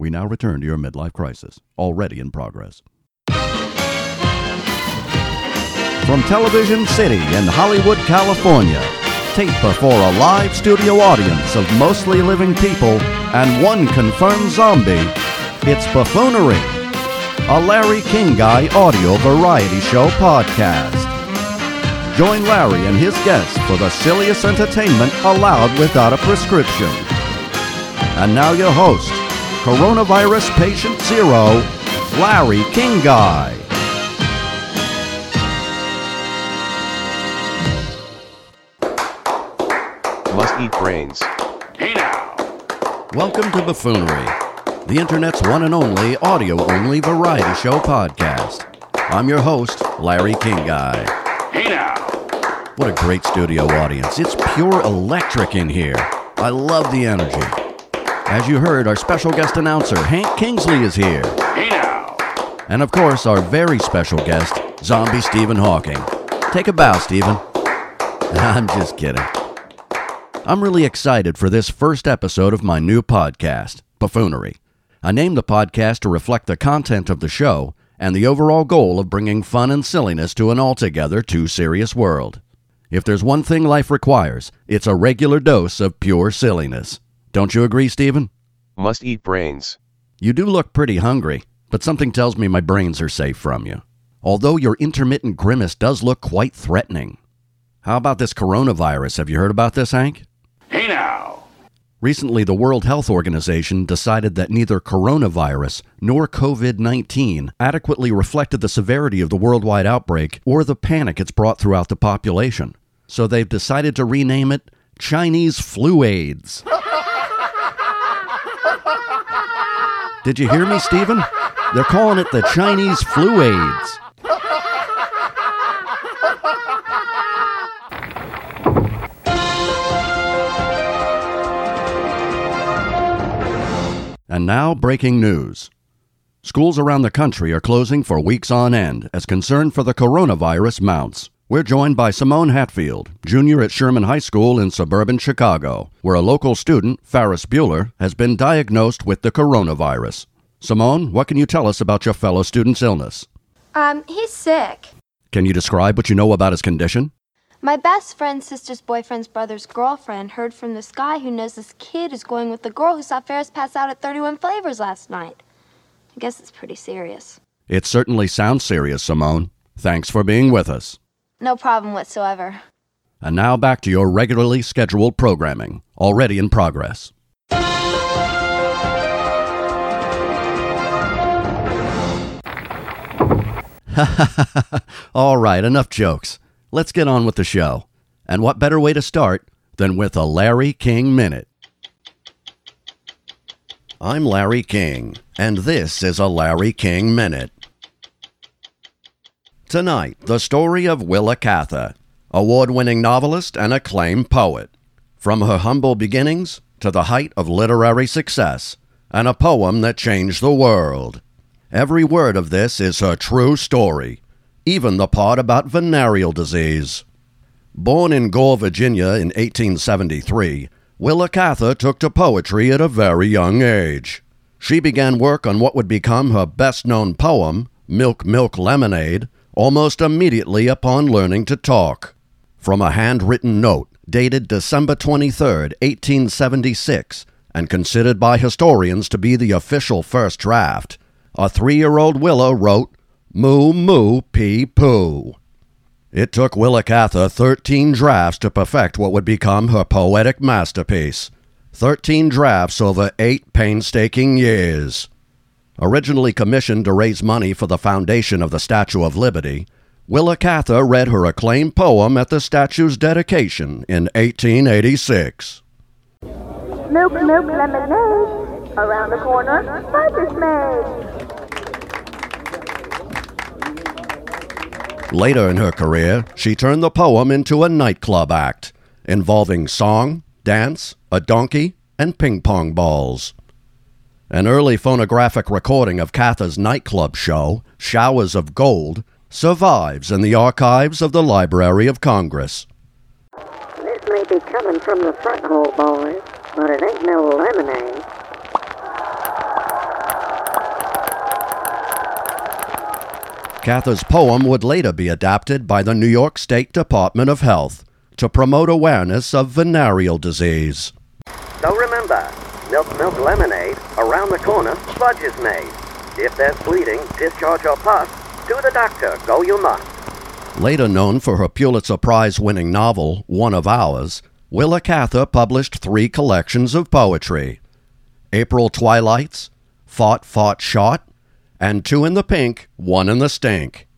We now return to your midlife crisis, already in progress. From Television City in Hollywood, California, taped before a live studio audience of mostly living people and one confirmed zombie, it's Buffoonery, a Larry King Guy audio variety show podcast. Join Larry and his guests for the silliest entertainment allowed without a prescription. And now your host, coronavirus patient zero, Larry King Guy. Must eat brains. Hey now! Welcome to Buffoonery, the internet's one and only audio only variety show podcast. I'm your host, Larry King Guy. Hey now! What a great studio audience. It's pure electric in here. I love the energy. As you heard, our special guest announcer, Hank Kingsley, is here. Hey now! And of course, our very special guest, Zombie Stephen Hawking. Take a bow, Stephen. I'm just kidding. I'm really excited for this first episode of my new podcast, Buffoonery. I named the podcast to reflect the content of the show and the overall goal of bringing fun and silliness to an altogether too serious world. If there's one thing life requires, it's a regular dose of pure silliness. Don't you agree, Stephen? Must eat brains. You do look pretty hungry, but something tells me my brains are safe from you. Although your intermittent grimace does look quite threatening. How about this coronavirus? Have you heard about this, Hank? Hey now! Recently, the World Health Organization decided that neither coronavirus nor COVID 19 adequately reflected the severity of the worldwide outbreak or the panic it's brought throughout the population. So they've decided to rename it Chinese Flu AIDS. Did you hear me, Stephen? They're calling it the Chinese Flu AIDS. And now, breaking news. Schools around the country are closing for weeks on end as concern for the coronavirus mounts. We're joined by Simone Hatfield, junior at Sherman High School in suburban Chicago, where a local student, Ferris Bueller, has been diagnosed with the coronavirus. Simone, what can you tell us about your fellow student's illness? Um, he's sick. Can you describe what you know about his condition? My best friend's sister's boyfriend's brother's girlfriend heard from this guy who knows this kid is going with the girl who saw Ferris pass out at 31 Flavors last night. I guess it's pretty serious. It certainly sounds serious, Simone. Thanks for being with us. No problem whatsoever. And now back to your regularly scheduled programming, already in progress. All right, enough jokes. Let's get on with the show. And what better way to start than with a Larry King Minute? I'm Larry King, and this is a Larry King Minute. Tonight, the story of Willa Cather, award winning novelist and acclaimed poet. From her humble beginnings to the height of literary success, and a poem that changed the world. Every word of this is her true story, even the part about venereal disease. Born in Gore, Virginia in 1873, Willa Cather took to poetry at a very young age. She began work on what would become her best known poem, Milk, Milk, Lemonade, almost immediately upon learning to talk. From a handwritten note dated December 23, 1876, and considered by historians to be the official first draft, a three year old Willa wrote, Moo Moo Pee Poo. It took Willa Cather 13 drafts to perfect what would become her poetic masterpiece. 13 drafts over eight painstaking years. Originally commissioned to raise money for the foundation of the Statue of Liberty, Willa Cather read her acclaimed poem at the statue's dedication in 1886. Milk, milk, lemonade. Around the corner, fudge is made. Later in her career, she turned the poem into a nightclub act involving song, dance, a donkey, and ping pong balls. An early phonographic recording of Cather's nightclub show, Showers of Gold, survives in the archives of the Library of Congress. This may be coming from the front hole, boys, but it ain't no lemonade. Cather's poem would later be adapted by the New York State Department of Health to promote awareness of venereal disease. So remember, milk, milk, lemonade. Around the corner, fudge is made. If there's bleeding, discharge or pus, to the doctor, go you must. Later known for her Pulitzer Prize winning novel, One of Ours, Willa Cather published three collections of poetry April Twilights, Fought, Fought, Shot, and Two in the Pink, One in the Stink.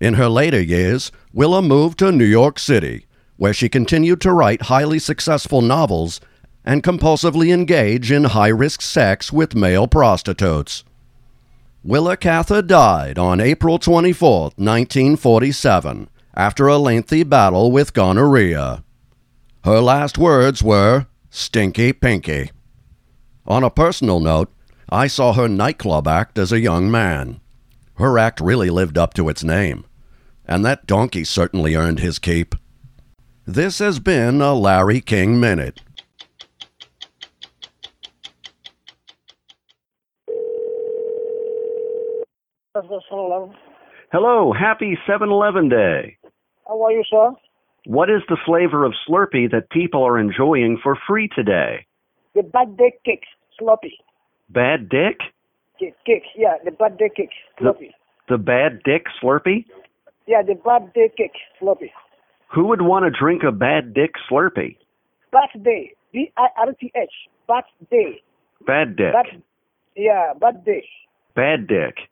In her later years, Willa moved to New York City, where she continued to write highly successful novels and compulsively engage in high risk sex with male prostitutes. Willa Cather died on April 24, 1947, after a lengthy battle with gonorrhea. Her last words were, Stinky Pinky. On a personal note, I saw her nightclub act as a young man. Her act really lived up to its name, and that donkey certainly earned his keep. This has been a Larry King Minute. Hello, happy 7 Eleven Day. How are you, sir? What is the flavor of Slurpee that people are enjoying for free today? The bad day cake, sloppy. Bad Dick? Cake, cake, yeah, the bad day cake, sloppy. The Bad Dick Slurpee? Yeah, the bad day cake, sloppy. Who would want to drink a Bad Dick Slurpee? Bad day, B I R T H, bad day. Bad Dick. Bad, yeah, bad day. Bad Dick.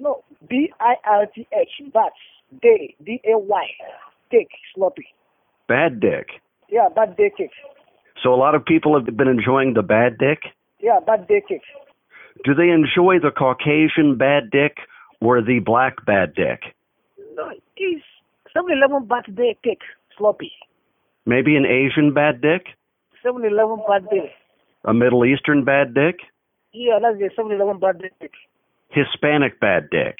No, B I R T H, bad day, D A Y, cake, sloppy. Bad Dick. Yeah, bad day cake. So a lot of people have been enjoying the Bad Dick? Yeah, bad day cake. Do they enjoy the Caucasian Bad Dick or the Black Bad Dick? No, it's 7-Eleven bad day cake, sloppy. Maybe an Asian Bad Dick? 7-Eleven bad day. A Middle Eastern Bad Dick? Yeah, that's the 7-Eleven bad day cake. Hispanic Bad Dick?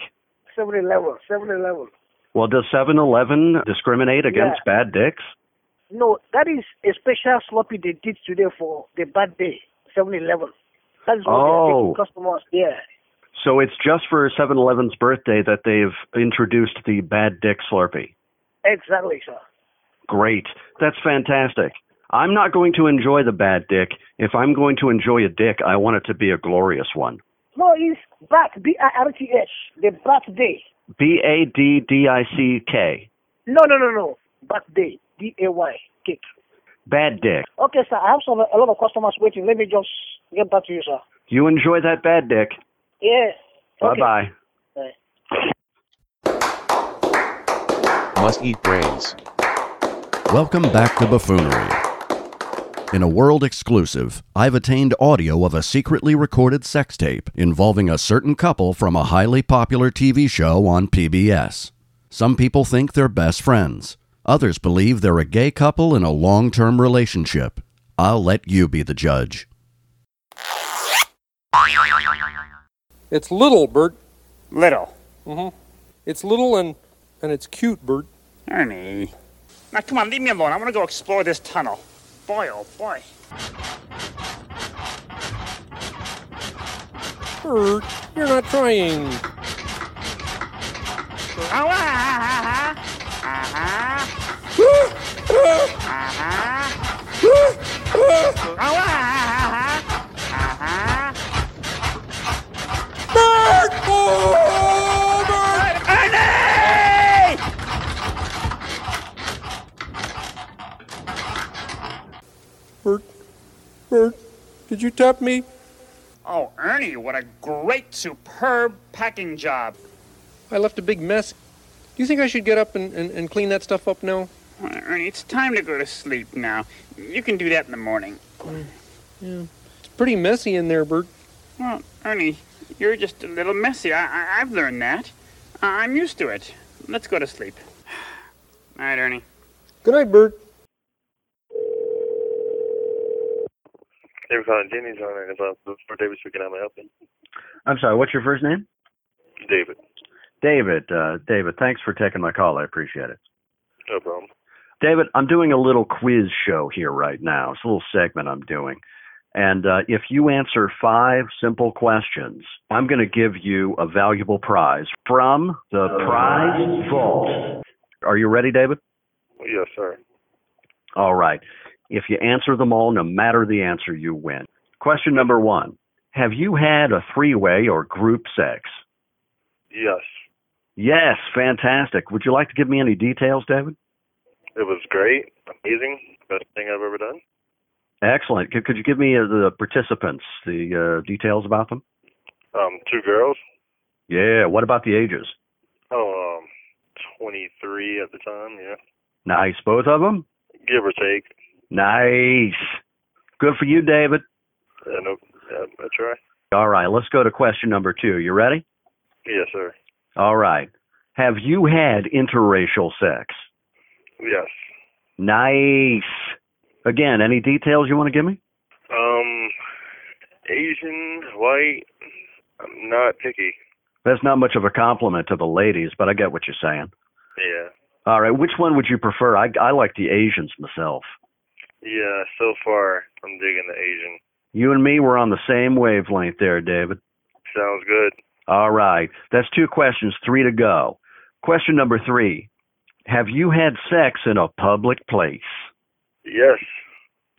7-Eleven, 7-Eleven. Well, does 7 Eleven discriminate against bad dicks? No, that is a special sloppy they did today for the bad day, 7-Eleven. That is what Oh. they customers. Yeah. So it's just for 7 Eleven's birthday that they've introduced the Bad Dick Slurpee. Exactly, sir. Great. That's fantastic. I'm not going to enjoy the bad dick. If I'm going to enjoy a dick, I want it to be a glorious one. No, it's bat, B-I-R-T-H, the bat day. B A D D I C K. No, no, no, no. Bat day, D-A-Y, cake. Bad dick. Okay, sir, I have some, a lot of customers waiting. Let me just get back to you, sir. You enjoy that bad dick. Yeah. Okay. bye. Bye. Must eat brains. Welcome back to Buffoonery. In a world exclusive, I've attained audio of a secretly recorded sex tape involving a certain couple from a highly popular TV show on PBS. Some people think they're best friends. Others believe they're a gay couple in a long term relationship. I'll let you be the judge. It's little, Bert. Little. Mm hmm. It's little and and it's cute, Bert. Ernie. Now, come on, leave me alone. I want to go explore this tunnel. Boy, oh boy. Bert, you're not trying. Oh, ah, ah, ah, ah. Bert! Oh, Bert! Ernie! Bert, Bert, did you tap me? Oh, Ernie, what a great, superb packing job. I left a big mess. Do you think I should get up and, and, and clean that stuff up now? Ernie, it's time to go to sleep now. You can do that in the morning. Yeah. It's pretty messy in there, Bert. Well, Ernie, you're just a little messy. I, I, I've learned that. I'm used to it. Let's go to sleep. All right, Ernie. Good night, Bert. You for calling Denny's on it. Uh, before David speaking, I'm help you. I'm sorry, what's your first name? David, David. Uh, David, thanks for taking my call. I appreciate it. no problem. David, I'm doing a little quiz show here right now. It's a little segment I'm doing. And uh, if you answer five simple questions, I'm going to give you a valuable prize from the prize vault. Are you ready, David? Yes, sir. All right. If you answer them all, no matter the answer, you win. Question number one Have you had a three way or group sex? Yes. Yes, fantastic. Would you like to give me any details, David? It was great. Amazing. Best thing I've ever done. Excellent. Could, could you give me uh, the participants, the uh, details about them? Um, two girls. Yeah. What about the ages? Oh, um, 23 at the time, yeah. Nice. Both of them? Give or take. Nice. Good for you, David. Yeah, no, yeah, I try. All right. Let's go to question number two. You ready? Yes, sir. All right. Have you had interracial sex? Yes. Nice. Again, any details you want to give me? Um, Asian, white. I'm not picky. That's not much of a compliment to the ladies, but I get what you're saying. Yeah. All right. Which one would you prefer? I, I like the Asians myself. Yeah, so far, I'm digging the Asian. You and me were on the same wavelength there, David. Sounds good. All right. That's two questions, three to go. Question number three Have you had sex in a public place? Yes.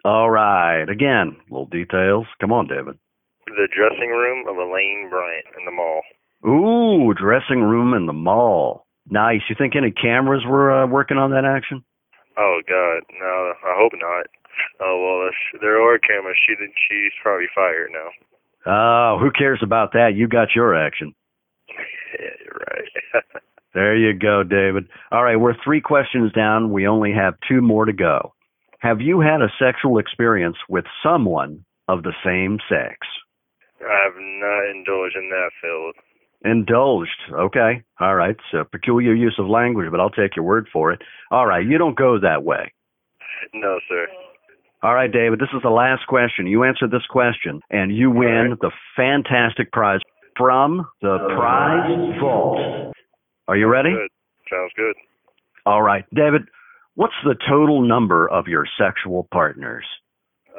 All right. Again, little details. Come on, David. The dressing room of a Lane Bryant in the mall. Ooh, dressing room in the mall. Nice. You think any cameras were uh, working on that action? Oh God, no, I hope not. Oh well, if there are cameras, she she's probably fired now. Oh, who cares about that? You got your action. Yeah, you're right. There you go, David. All right, we're three questions down. We only have two more to go. Have you had a sexual experience with someone of the same sex? I have not indulged in that field. Indulged. Okay. All right. It's a peculiar use of language, but I'll take your word for it. All right. You don't go that way. No, sir. All right, David. This is the last question. You answer this question, and you win the fantastic prize from the prize vault. Are you ready? Good. Sounds good. All right, David. What's the total number of your sexual partners?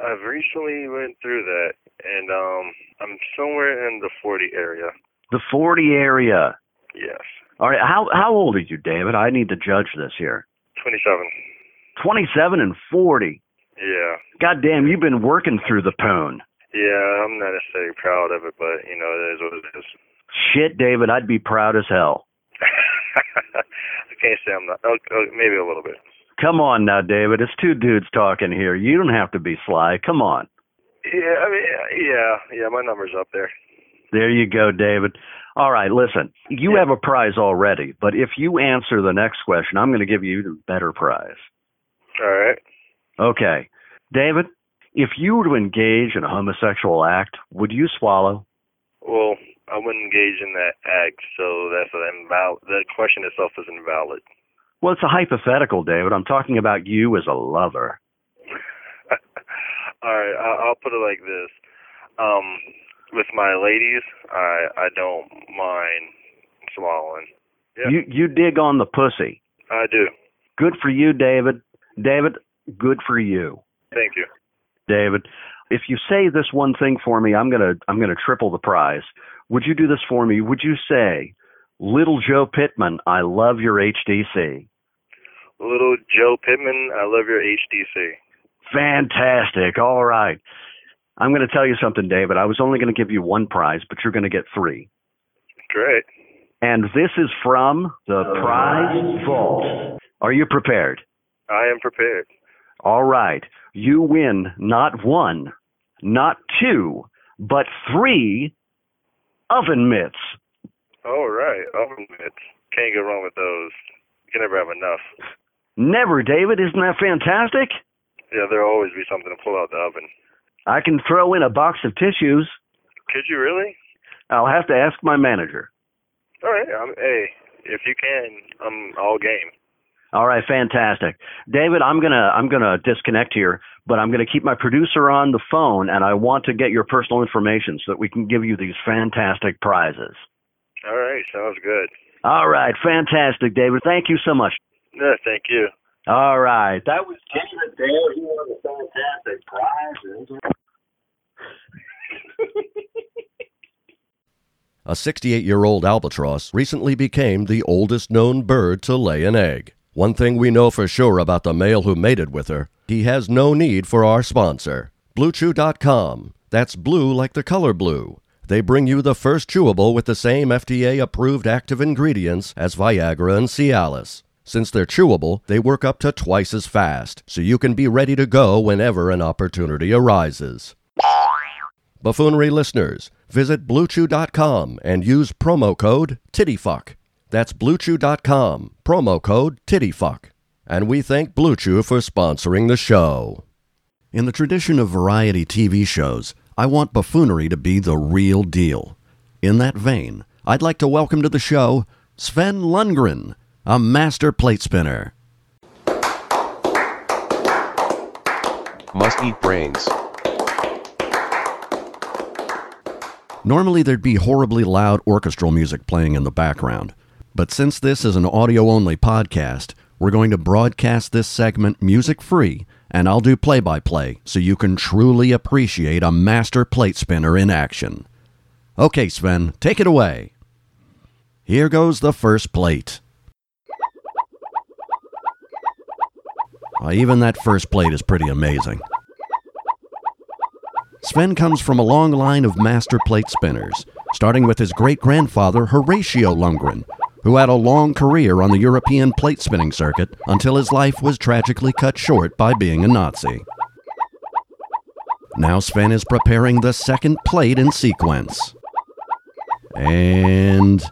I've recently went through that, and um, I'm somewhere in the 40 area. The 40 area. Yes. All right. How how old are you, David? I need to judge this here. 27. 27 and 40. Yeah. God damn, you've been working through the pone. Yeah, I'm not necessarily proud of it, but you know, it is what it is. Shit, David, I'd be proud as hell. I can't say I'm not. Oh, oh, maybe a little bit. Come on now, David. It's two dudes talking here. You don't have to be sly. Come on. Yeah, I mean, yeah, yeah. My number's up there. There you go, David. All right, listen. You have a prize already, but if you answer the next question, I'm going to give you the better prize. All right. Okay. David, if you were to engage in a homosexual act, would you swallow? Well, I wouldn't engage in that act, so that's an invalid. The question itself is invalid. Well, it's a hypothetical, David. I'm talking about you as a lover. All right, I'll put it like this. Um, with my ladies, I I don't mind swallowing. Yeah. You you dig on the pussy. I do. Good for you, David. David, good for you. Thank you. David, if you say this one thing for me, I'm gonna I'm gonna triple the prize. Would you do this for me? Would you say, "Little Joe Pittman, I love your HDC." Little Joe Pittman, I love your HDC. Fantastic. All right. I'm going to tell you something, David. I was only going to give you one prize, but you're going to get three. Great. And this is from the prize vault. Are you prepared? I am prepared. All right. You win not one, not two, but three oven mitts. All right. Oven mitts. Can't go wrong with those. You can never have enough. Never, David. Isn't that fantastic? Yeah, there'll always be something to pull out the oven. I can throw in a box of tissues. Could you really? I'll have to ask my manager. All right. I'm, hey, if you can, I'm all game. All right, fantastic. David, I'm going to I'm to disconnect here, but I'm going to keep my producer on the phone and I want to get your personal information so that we can give you these fantastic prizes. All right. Sounds good. All right, fantastic, David. Thank you so much. No, thank you. All right. That was David Dale. He won the fantastic prize. A 68 year old albatross recently became the oldest known bird to lay an egg. One thing we know for sure about the male who mated with her he has no need for our sponsor. BlueChew.com. That's blue like the color blue. They bring you the first chewable with the same FDA approved active ingredients as Viagra and Cialis. Since they're chewable, they work up to twice as fast, so you can be ready to go whenever an opportunity arises. Buffoonery listeners, visit BlueChew.com and use promo code TittyFuck. That's BlueChew.com, promo code TittyFuck. And we thank BlueChew for sponsoring the show. In the tradition of variety TV shows, I want buffoonery to be the real deal. In that vein, I'd like to welcome to the show Sven Lundgren, a master plate spinner. Must eat brains. Normally, there'd be horribly loud orchestral music playing in the background. But since this is an audio only podcast, we're going to broadcast this segment music free, and I'll do play by play so you can truly appreciate a master plate spinner in action. Okay, Sven, take it away. Here goes the first plate. Uh, even that first plate is pretty amazing. Sven comes from a long line of master plate spinners, starting with his great grandfather Horatio Lundgren, who had a long career on the European plate spinning circuit until his life was tragically cut short by being a Nazi. Now Sven is preparing the second plate in sequence. And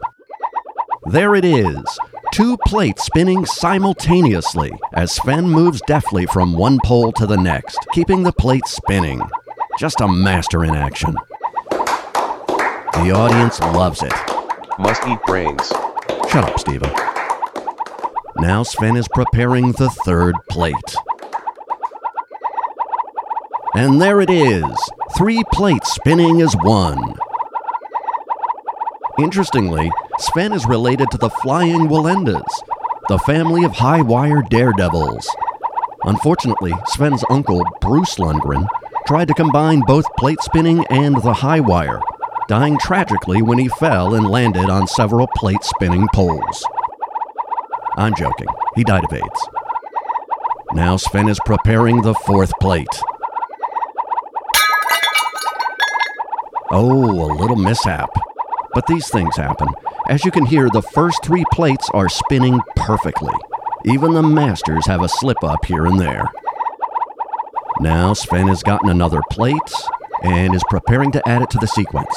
there it is. Two plates spinning simultaneously as Sven moves deftly from one pole to the next, keeping the plate spinning. Just a master in action. The audience loves it. Must eat brains. Shut up, Stephen. Now Sven is preparing the third plate. And there it is. Three plates spinning as one. Interestingly, Sven is related to the Flying Wallendas, the family of high wire daredevils. Unfortunately, Sven's uncle, Bruce Lundgren, tried to combine both plate spinning and the high wire, dying tragically when he fell and landed on several plate spinning poles. I'm joking. He died of AIDS. Now Sven is preparing the fourth plate. Oh, a little mishap. But these things happen. As you can hear, the first three plates are spinning perfectly. Even the masters have a slip up here and there. Now Sven has gotten another plate and is preparing to add it to the sequence.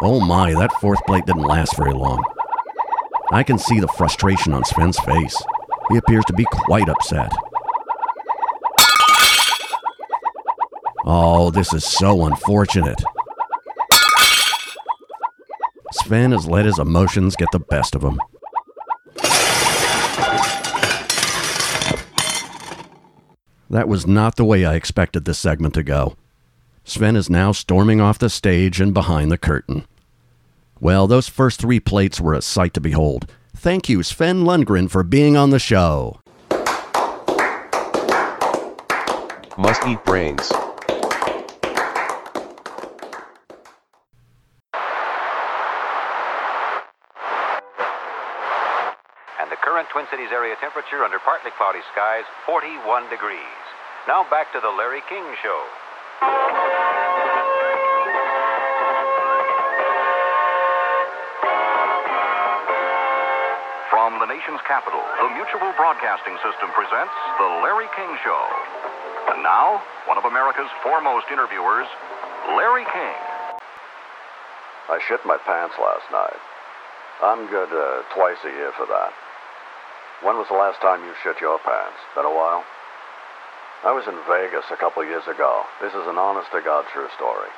Oh my, that fourth plate didn't last very long. I can see the frustration on Sven's face. He appears to be quite upset. Oh, this is so unfortunate. Sven has let his emotions get the best of him. That was not the way I expected this segment to go. Sven is now storming off the stage and behind the curtain. Well, those first three plates were a sight to behold. Thank you, Sven Lundgren, for being on the show. Must eat brains. And the current Twin Cities area temperature under partly cloudy skies, 41 degrees. Now back to the Larry King Show. From the nation's capital, the Mutual Broadcasting System presents The Larry King Show. And now, one of America's foremost interviewers, Larry King. I shit my pants last night. I'm good uh, twice a year for that. When was the last time you shit your pants? Been a while? I was in Vegas a couple years ago. This is an honest to God true story.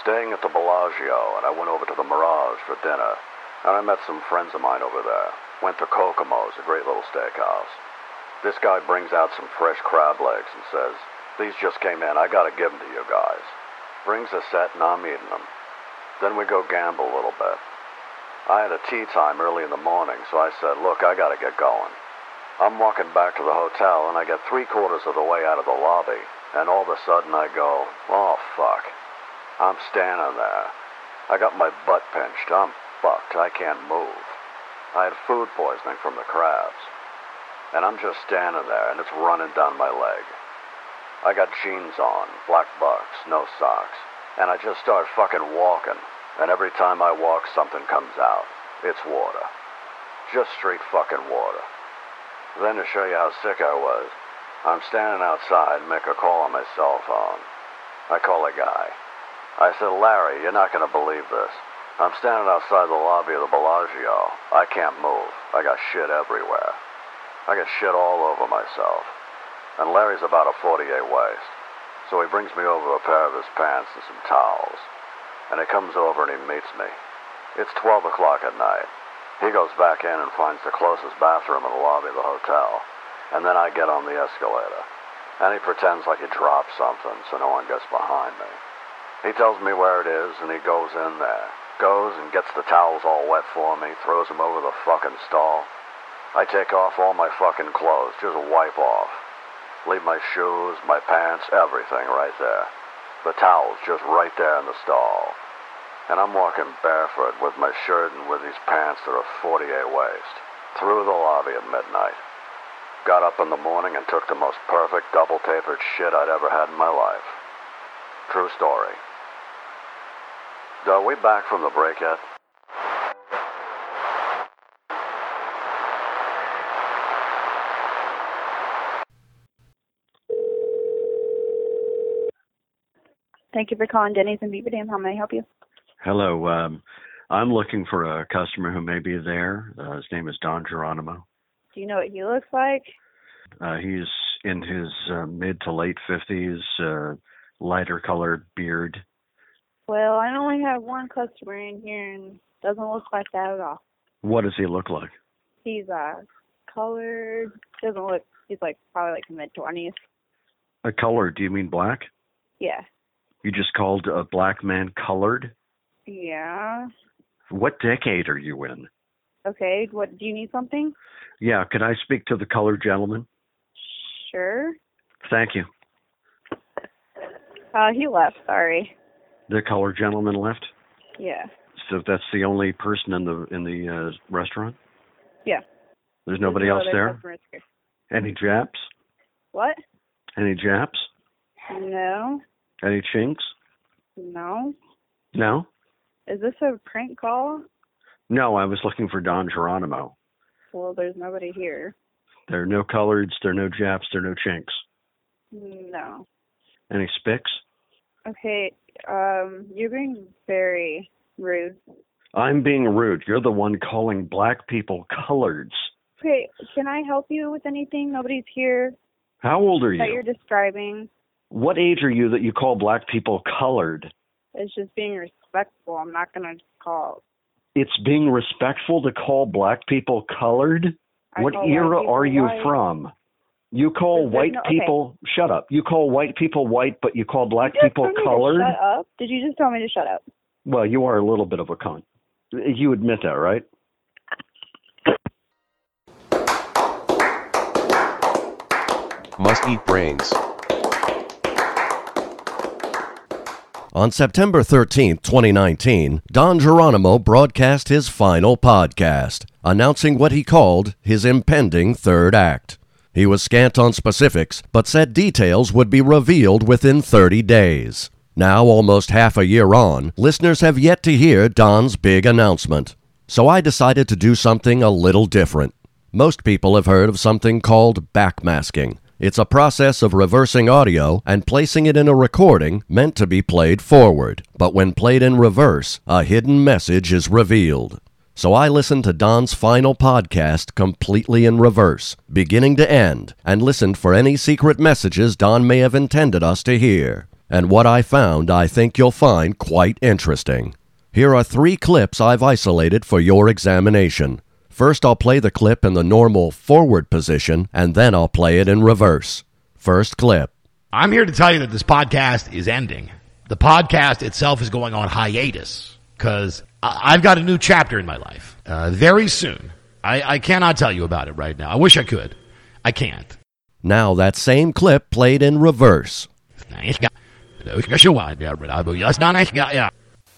Staying at the Bellagio, and I went over to the Mirage for dinner. And I met some friends of mine over there. Went to Kokomo's, a great little steakhouse. This guy brings out some fresh crab legs and says, These just came in. I gotta give them to you guys. Brings a set and I'm eating them. Then we go gamble a little bit. I had a tee time early in the morning, so I said, Look, I gotta get going. I'm walking back to the hotel and I get three quarters of the way out of the lobby, and all of a sudden I go, oh fuck. I'm standing there. I got my butt pinched. I'm fucked. I can't move. I had food poisoning from the crabs. And I'm just standing there and it's running down my leg. I got jeans on, black bucks, no socks. And I just start fucking walking. And every time I walk, something comes out. It's water. Just straight fucking water. Then to show you how sick I was, I'm standing outside and make a call on my cell phone. I call a guy. I said, Larry, you're not going to believe this. I'm standing outside the lobby of the Bellagio. I can't move. I got shit everywhere. I got shit all over myself. And Larry's about a 48 waist. So he brings me over a pair of his pants and some towels. And he comes over and he meets me. It's 12 o'clock at night. He goes back in and finds the closest bathroom in the lobby of the hotel. And then I get on the escalator. And he pretends like he dropped something so no one gets behind me. He tells me where it is and he goes in there. Goes and gets the towels all wet for me, throws them over the fucking stall. I take off all my fucking clothes, just wipe off. Leave my shoes, my pants, everything right there. The towels just right there in the stall. And I'm walking barefoot with my shirt and with these pants that are 48 waist. Through the lobby at midnight. Got up in the morning and took the most perfect double tapered shit I'd ever had in my life. True story. Are we back from the break yet? Thank you for calling Denny's in Beaver Dam. How may I help you? Hello. Um, I'm looking for a customer who may be there. Uh, his name is Don Geronimo. Do you know what he looks like? Uh, he's in his uh, mid to late 50s, uh, lighter colored beard. Well, I only have one customer in here and doesn't look like that at all. What does he look like? He's uh colored. Doesn't look. He's like probably like mid twenties. A color? Do you mean black? Yeah. You just called a black man colored? Yeah. What decade are you in? Okay. What do you need something? Yeah, Can I speak to the colored gentleman? Sure. Thank you. Uh, he left. Sorry. The colored gentleman left. Yeah. So that's the only person in the in the uh, restaurant. Yeah. There's nobody no else there. Any Japs? What? Any Japs? No. Any Chinks? No. No. Is this a prank call? No, I was looking for Don Geronimo. Well, there's nobody here. There are no coloreds. There are no Japs. There are no Chinks. No. Any Spics? Okay. Um, you're being very rude. I'm being rude. You're the one calling black people coloreds. Okay. Can I help you with anything? Nobody's here How old are you? that you? you're describing. What age are you that you call black people colored? It's just being respectful. I'm not gonna call. It's being respectful to call black people colored? I what era people are you white. from? You call But there's white no- okay. people shut up. You call white people white, but you call black You just people told me to colored? Shut up. Did you just tell me to shut up? Well, you are a little bit of a cunt. You admit that, right? Must eat brains. On September 13, 2019, Don Geronimo broadcast his final podcast, announcing what he called his impending third act. He was scant on specifics, but said details would be revealed within 30 days. Now, almost half a year on, listeners have yet to hear Don's big announcement. So I decided to do something a little different. Most people have heard of something called backmasking. It's a process of reversing audio and placing it in a recording meant to be played forward. But when played in reverse, a hidden message is revealed. So I listened to Don's final podcast completely in reverse, beginning to end, and listened for any secret messages Don may have intended us to hear. And what I found I think you'll find quite interesting. Here are three clips I've isolated for your examination. First, I'll play the clip in the normal forward position, and then I'll play it in reverse. First clip. I'm here to tell you that this podcast is ending. The podcast itself is going on hiatus because I've got a new chapter in my life uh, very soon. I, I cannot tell you about it right now. I wish I could, I can't. Now that same clip played in reverse.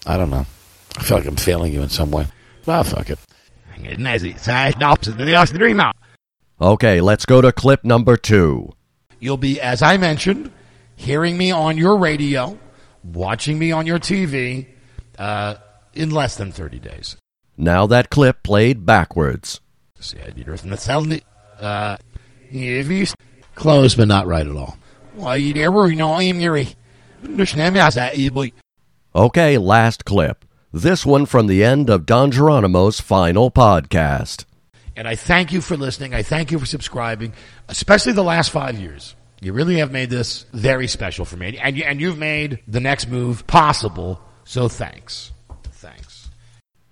I don't know. I feel like I'm failing you in some way. Well, fuck it. Okay, let's go to clip number two. You'll be, as I mentioned, hearing me on your radio, watching me on your TV uh, in less than 30 days. Now that clip played backwards. Uh, close, but not right at all. Why, you never know, I'm your. Okay, last clip. This one from the end of Don Geronimo's final podcast. And I thank you for listening. I thank you for subscribing, especially the last five years. You really have made this very special for me. And, and you've made the next move possible. So thanks. Thanks.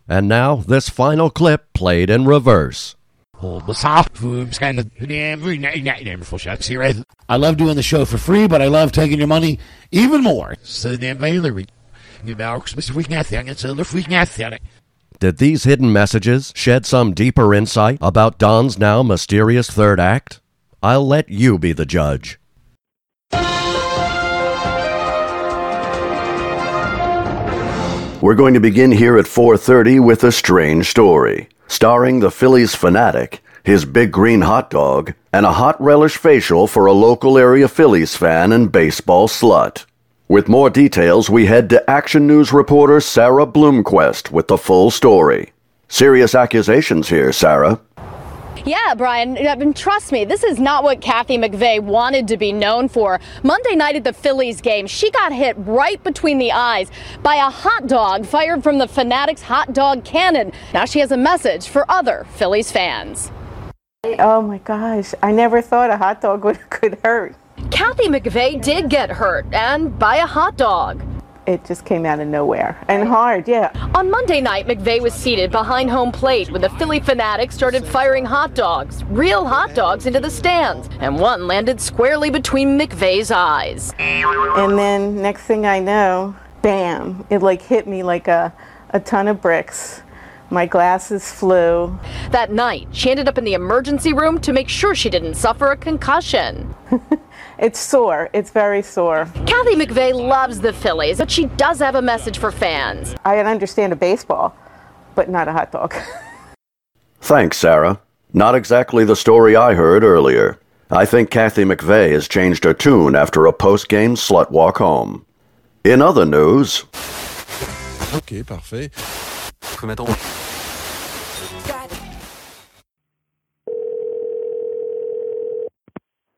And now, this final clip played in reverse. I love doing the show for free, but I love taking your money even more. Did these hidden messages shed some deeper insight about Don's now mysterious third act? I'll let you be the judge. We're going to begin here at 4:30 with a strange story, starring the Phillies Phanatic, his big green hot dog, and a hot relish facial for a local area Phillies fan and baseball slut. With more details, we head to Action News reporter Sarah Bloomquist with the full story. Serious accusations here, Sarah. Yeah, Brian, and trust me, this is not what Kathy McVeigh wanted to be known for. Monday night at the Phillies game, she got hit right between the eyes by a hot dog fired from the Phanatic's hot dog cannon. Now she has a message for other Phillies fans. Oh my gosh, I never thought a hot dog would, could hurt. Kathy McVeigh did get hurt, and by a hot dog. It just came out of nowhere and hard, yeah. On Monday night, McVeigh was seated behind home plate when the Philly Phanatics started firing hot dogs, real hot dogs, into the stands, and one landed squarely between McVeigh's eyes. And then next thing I know, bam, it like hit me like a, a ton of bricks. My glasses flew. That night, she ended up in the emergency room to make sure she didn't suffer a concussion. It's sore. It's very sore. Kathy McVeigh loves the Phillies, but she does have a message for fans. I understand a baseball, but not a hot dog. Thanks, Sarah. Not exactly the story I heard earlier. I think Kathy McVeigh has changed her tune after a post-game slut walk home. In other news, Ok, parfait.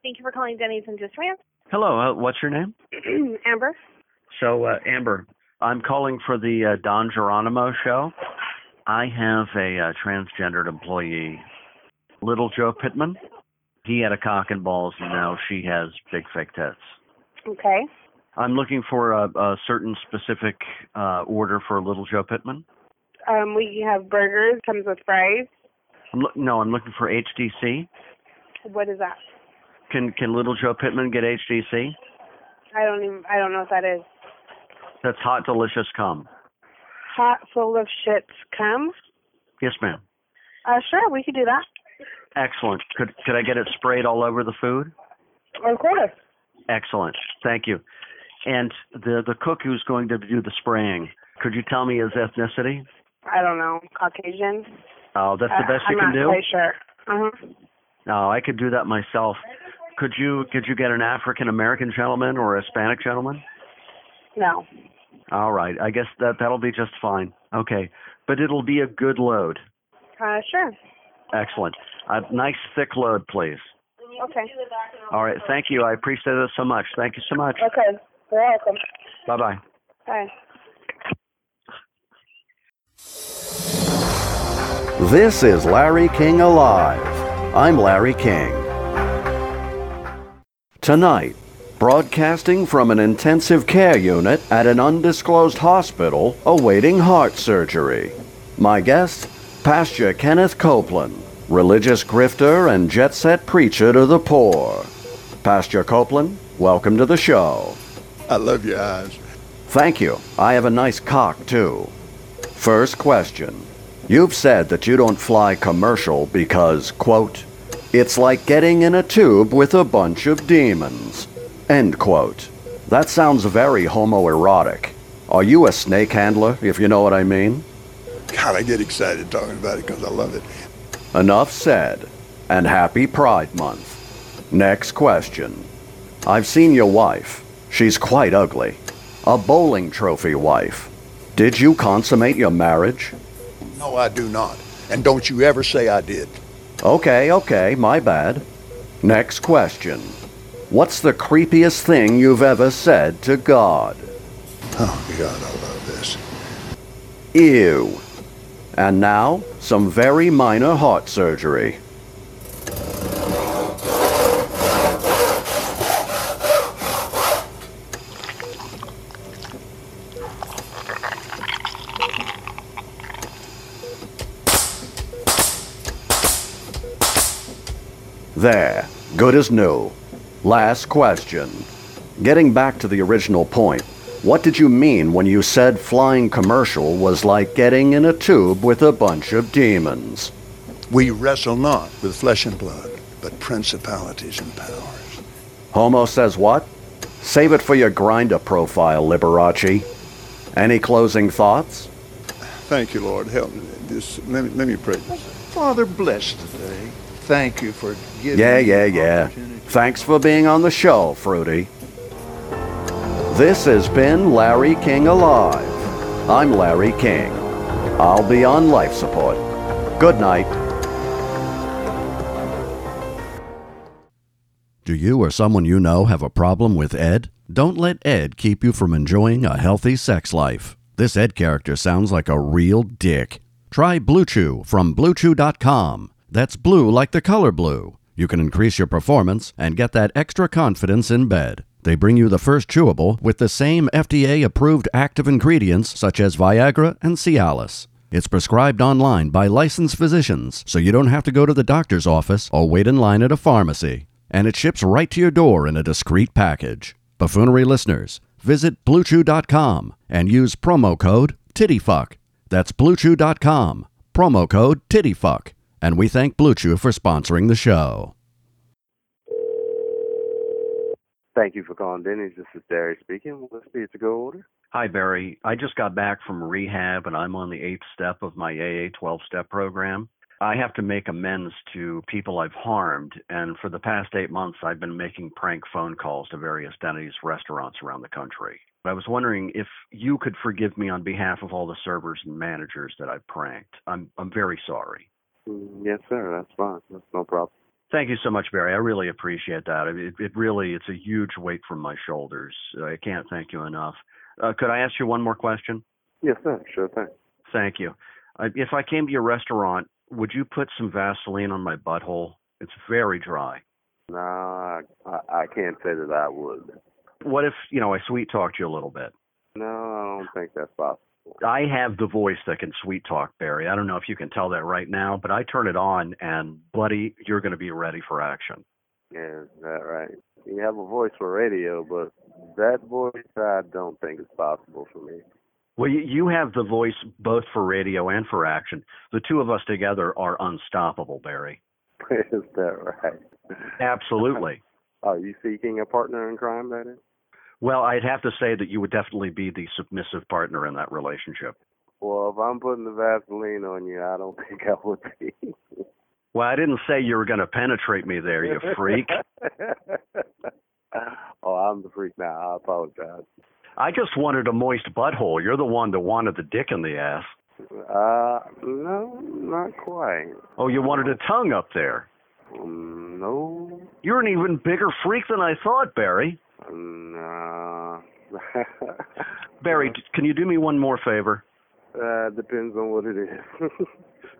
Thank you for calling Denny's and Just Rants. Hello, uh, what's your name? Amber. So, uh, Amber, I'm calling for the uh, Don Geronimo show. I have a uh, transgendered employee, Little Joe Pittman. He had a cock and balls, and now she has big fake tits. Okay. I'm looking for a, a certain specific uh, order for Little Joe Pittman. Um, we have burgers, comes with fries. I'm lo- no, I'm looking for HDC. What is that? Can can Little Joe Pittman get HDC? I don't even. I don't know what that is. That's hot, delicious cum. Hot, full of shits. Come. Yes, ma'am. Uh, sure, we could do that. Excellent. Could could I get it sprayed all over the food? Of course. Excellent. Thank you. And the the cook who's going to do the spraying, could you tell me his ethnicity? I don't know. Caucasian. Oh, that's the Uh, best I'm you can not do. quite sure. Uh huh. No, I could do that myself. Could you could you get an African American gentleman or a Hispanic gentleman? No. All right. I guess that that'll be just fine. Okay. But it'll be a good load. Uh, sure. Excellent. A nice thick load, please. Okay. All right. Thank you. I appreciate it so much. Thank you so much. Okay. You're welcome. Bye bye. Bye. this is Larry King Alive. I'm Larry King. Tonight, broadcasting from an intensive care unit at an undisclosed hospital awaiting heart surgery. My guest, Pastor Kenneth Copeland, religious grifter and jet set preacher to the poor. Pastor Copeland, welcome to the show. I love your eyes. Thank you. I have a nice cock, too. First question. You've said that you don't fly commercial because, quote, It's like getting in a tube with a bunch of demons. End quote. That sounds very homoerotic. Are you a snake handler, if you know what I mean? God, I get excited talking about it because I love it. Enough said. And happy Pride Month. Next question. I've seen your wife. She's quite ugly. A bowling trophy wife. Did you consummate your marriage? No, I do not. And don't you ever say I did. Okay, okay, my bad. Next question. What's the creepiest thing you've ever said to God? Oh, God, I love this. Ew. And now, some very minor heart surgery. There, good as new. Last question. Getting back to the original point, what did you mean when you said flying commercial was like getting in a tube with a bunch of demons? We wrestle not with flesh and blood, but principalities and powers. Homo says what? Save it for your Grindr profile, Liberace. Any closing thoughts? Thank you, Lord. Help me. This, let, me let me pray. Father, bless today. Thank you for giving Yeah, yeah, yeah. Thanks for being on the show, Fruity. This has been Larry King Alive. I'm Larry King. I'll be on life support. Good night. Do you or someone you know have a problem with Ed? Don't let Ed keep you from enjoying a healthy sex life. This Ed character sounds like a real dick. Try Blue Chew from BlueChew.com. That's blue like the color blue. You can increase your performance and get that extra confidence in bed. They bring you the first chewable with the same FDA approved active ingredients such as Viagra and Cialis. It's prescribed online by licensed physicians, so you don't have to go to the doctor's office or wait in line at a pharmacy. And it ships right to your door in a discreet package. Buffoonery listeners, visit BlueChew.com and use promo code TittyFuck. That's BlueChew.com, promo code TittyFuck. And we thank Blue Chew for sponsoring the show. Thank you for calling Denny's. This is Derry speaking. What's the to go order? Hi, Barry. I just got back from rehab and I'm on the eighth step of my AA 12 step program. I have to make amends to people I've harmed, and for the past eight months, I've been making prank phone calls to various Denny's restaurants around the country. I was wondering if you could forgive me on behalf of all the servers and managers that I've pranked. I'm I'm very sorry. Mm, Yes, sir. That's fine. That's no problem. Thank you so much, Barry. I really appreciate that. It, it really it's a huge weight from my shoulders. I can't thank you enough. Uh, could I ask you one more question? Yes, sir. Sure thing. Thank you. I, if I came to your restaurant, would you put some Vaseline on my butthole? It's very dry. No, I, I I can't say that I would. What if, you know, I sweet talked you a little bit? No, I don't think that's possible. I have the voice that can sweet talk, Barry. I don't know if you can tell that right now, but I turn it on and, buddy, you're going to be ready for action. Yeah, is that right? You have a voice for radio, but that voice I don't think is possible for me. Well, you, you have the voice both for radio and for action. The two of us together are unstoppable, Barry. is that right? Absolutely. Are you seeking a partner in crime, that is? Well, I'd have to say that you would definitely be the submissive partner in that relationship. Well, if I'm putting the Vaseline on you, I don't think I would be. Well, I didn't say you were going to penetrate me there, you freak. oh, I'm the freak now. I apologize. I just wanted a moist butthole. You're the one that wanted the dick in the ass. Uh, no, not quite. Oh, you wanted a tongue up there. Um, no. You're an even bigger freak than I thought, Barry. Nah. Barry, can you do me one more favor? uh, depends on what it is.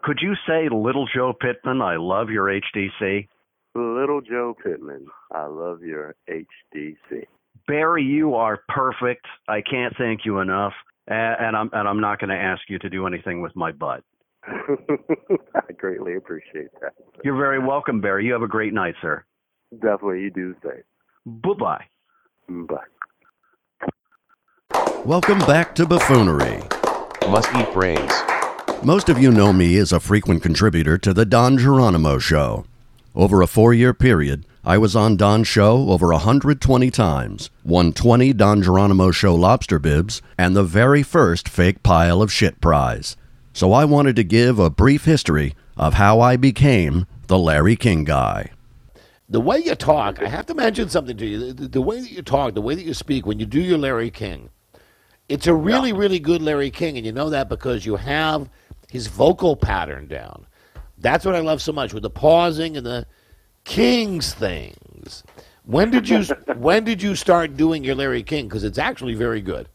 Could you say, Little Joe Pittman, I love your HDC? Little Joe Pittman, I love your HDC. Barry, you are perfect. I can't thank you enough. A- And I'm and I'm not going to ask you to do anything with my butt. I greatly appreciate that. You're very welcome, Barry. You have a great night, sir. Definitely, you do the same. Bye bye. Bye. Welcome back to Buffoonery. Must eat brains. Most of you know me as a frequent contributor to the Don Geronimo Show. Over a four year period, I was on Don's show over 120 times, won 20 Don Geronimo Show lobster bibs, and the very first fake pile of shit prize. So I wanted to give a brief history of how I became the Larry King guy. The way you talk, I have to mention something to you. The, the way that you talk, the way that you speak, when you do your Larry King, it's a really, really good Larry King, and you know that because you have his vocal pattern down. That's what I love so much with the pausing and the King's things. When did you when did you start doing your Larry King? Because it's actually very good.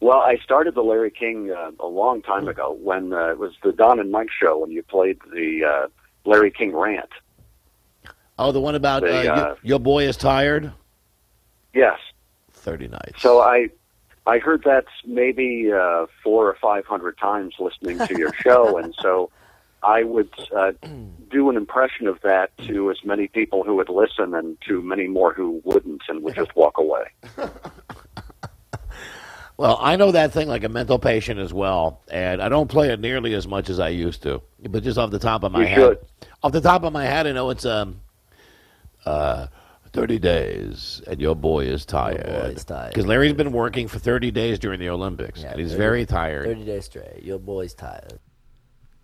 Well, I started the Larry King uh, a long time ago when uh, it was the Don and Mike show when you played the uh, Larry King rant. Oh, the one about The, uh, your, uh, your boy is tired. Yes. Thirty nights. So I I heard that maybe uh, four or five hundred times listening to your show, and so I would uh, do an impression of that to as many people who would listen, and to many more who wouldn't, and would just walk away. Well, I know that thing like a mental patient as well, and I don't play it nearly as much as I used to. But just off the top of my You head, should. off the top of my head, I know it's um, uh, thirty days, and your boy is tired. boy's tired. Because Larry's been working for thirty days during the Olympics, and he's 30 very tired. 30 days straight. Your boy's tired.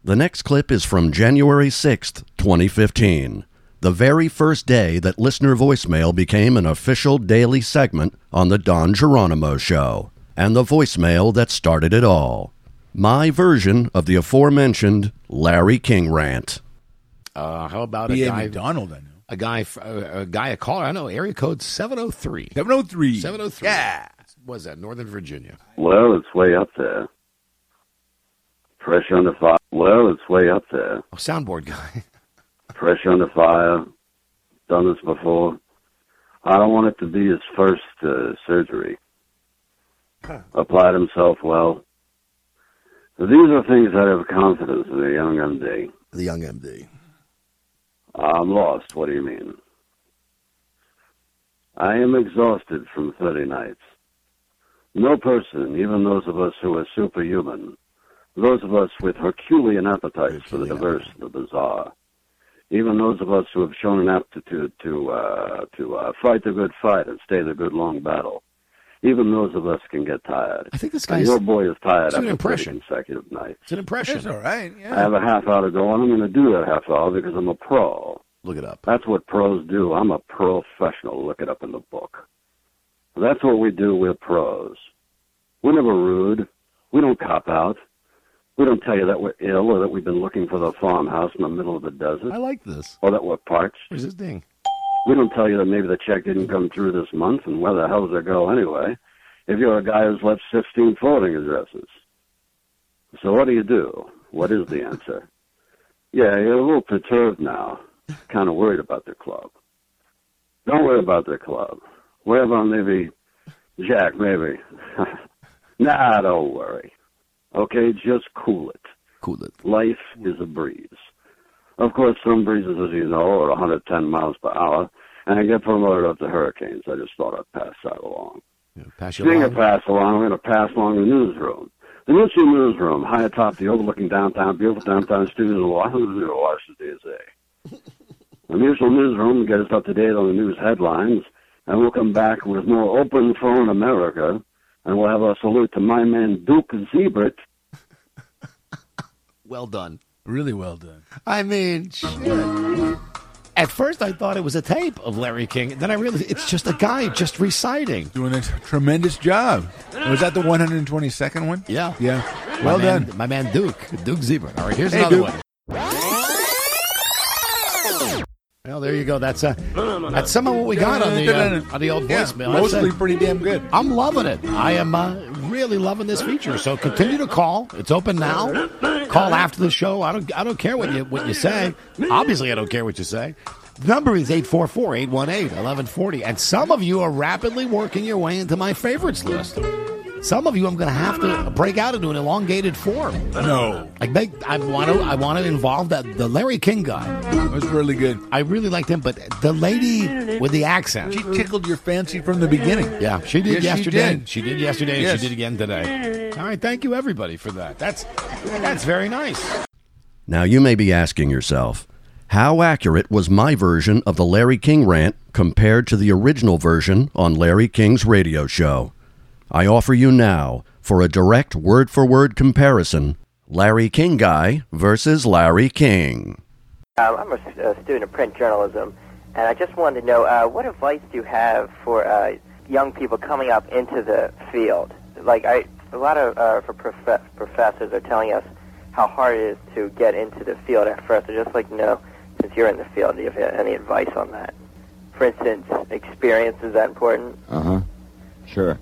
The next clip is from January 6th, 2015, the very first day that listener voicemail became an official daily segment on The Don Geronimo Show, and the voicemail that started it all. My version of the aforementioned Larry King rant. Uh, how about a B.A. guy? McDonald, I know. A guy, f- a, a guy, a caller. I know area code seven zero three. 703. Seven zero three. Yeah. Was that Northern Virginia? Well, it's way up there. Pressure on the fire. Well, it's way up there. Oh, soundboard guy. Pressure on the fire. Done this before. I don't want it to be his first uh, surgery. Applied himself well. So these are things I have confidence in the young MD. The young MD. I'm lost. What do you mean? I am exhausted from 30 nights. No person, even those of us who are superhuman, those of us with Herculean appetites for the diverse the bizarre, even those of us who have shown an aptitude to uh, to uh, fight the good fight and stay the good long battle, even those of us can get tired. I think this And guy's- your boy is tired it's an after 30 impression. consecutive nights. It's an impression. That's all right. I have a half hour to go, and I'm going to do that half hour because I'm a pro. Look it up. That's what pros do. I'm a professional. Look it up in the book. That's what we do. We're pros. We're never rude. We don't cop out. We don't tell you that we're ill or that we've been looking for the farmhouse in the middle of the desert. I like this. Or that we're parched. Where's this ding? We don't tell you that maybe the check didn't come through this month and where the hell does it go anyway if you're a guy who's left 15 forwarding addresses. So what do you do? What is the answer? Yeah, you're a little perturbed now. Kind of worried about the club. Don't worry about the club. Worry about maybe Jack, maybe. nah, don't worry. Okay, just cool it. Cool it. Life is a breeze. Of course, some breezes, as you know, are 110 miles per hour, and I get promoted up to hurricanes. I just thought I'd pass that along. Pass you Speaking along. of pass along, I'm going to pass along the newsroom. The Newsroom Newsroom, high atop the overlooking downtown, beautiful downtown studios of Washington, Washington, D.C. The Newsroom Newsroom will get us up to date on the news headlines, and we'll come back with more open phone America, and we'll have a salute to my man Duke Zeibert. Well done. Really well done. I mean, shit. At first, I thought it was a tape of Larry King. Then I realized it's just a guy just reciting. Doing a t- tremendous job. Was that the 122nd one? Yeah. Yeah. My Well man- done. My man Duke, Duke Zebra. All right, here's Hey, another Duke. one. Well, there you go. That's uh, that's some of what we got on the uh, on the old Yeah, voicemail. mostly uh, pretty damn good. I'm loving it. I am uh, really loving this feature. So continue to call. It's open now. Call after the show. I don't I don't care what you what you say. Obviously, I don't care what you say. The number is 844-818-1140. And some of you are rapidly working your way into my favorites list. Some of you I'm going to have to break out into an elongated form. No. Like make, I want to I want to involve that the Larry King guy. That was really good. I really liked him, but the lady with the accent. She tickled your fancy from the beginning. Yeah, she did Yes, she yesterday. did. She did yesterday, and Yes. she did again today. All right, thank you everybody for that. That's that's very nice. Now, you may be asking yourself, How accurate was my version of the Larry King rant compared to the original version on Larry King's radio show? I offer you now, for a direct word for word comparison, Larry King Guy versus Larry King. Um, I'm a student of print journalism, and I just wanted to know uh, what advice do you have for uh, young people coming up into the field? Like, I, a lot of uh, for prof- professors are telling us how hard it is to get into the field at first. I'd just like to know, since you're in the field, do you have any advice on that? For instance, experience, is that important? Uh huh. Sure.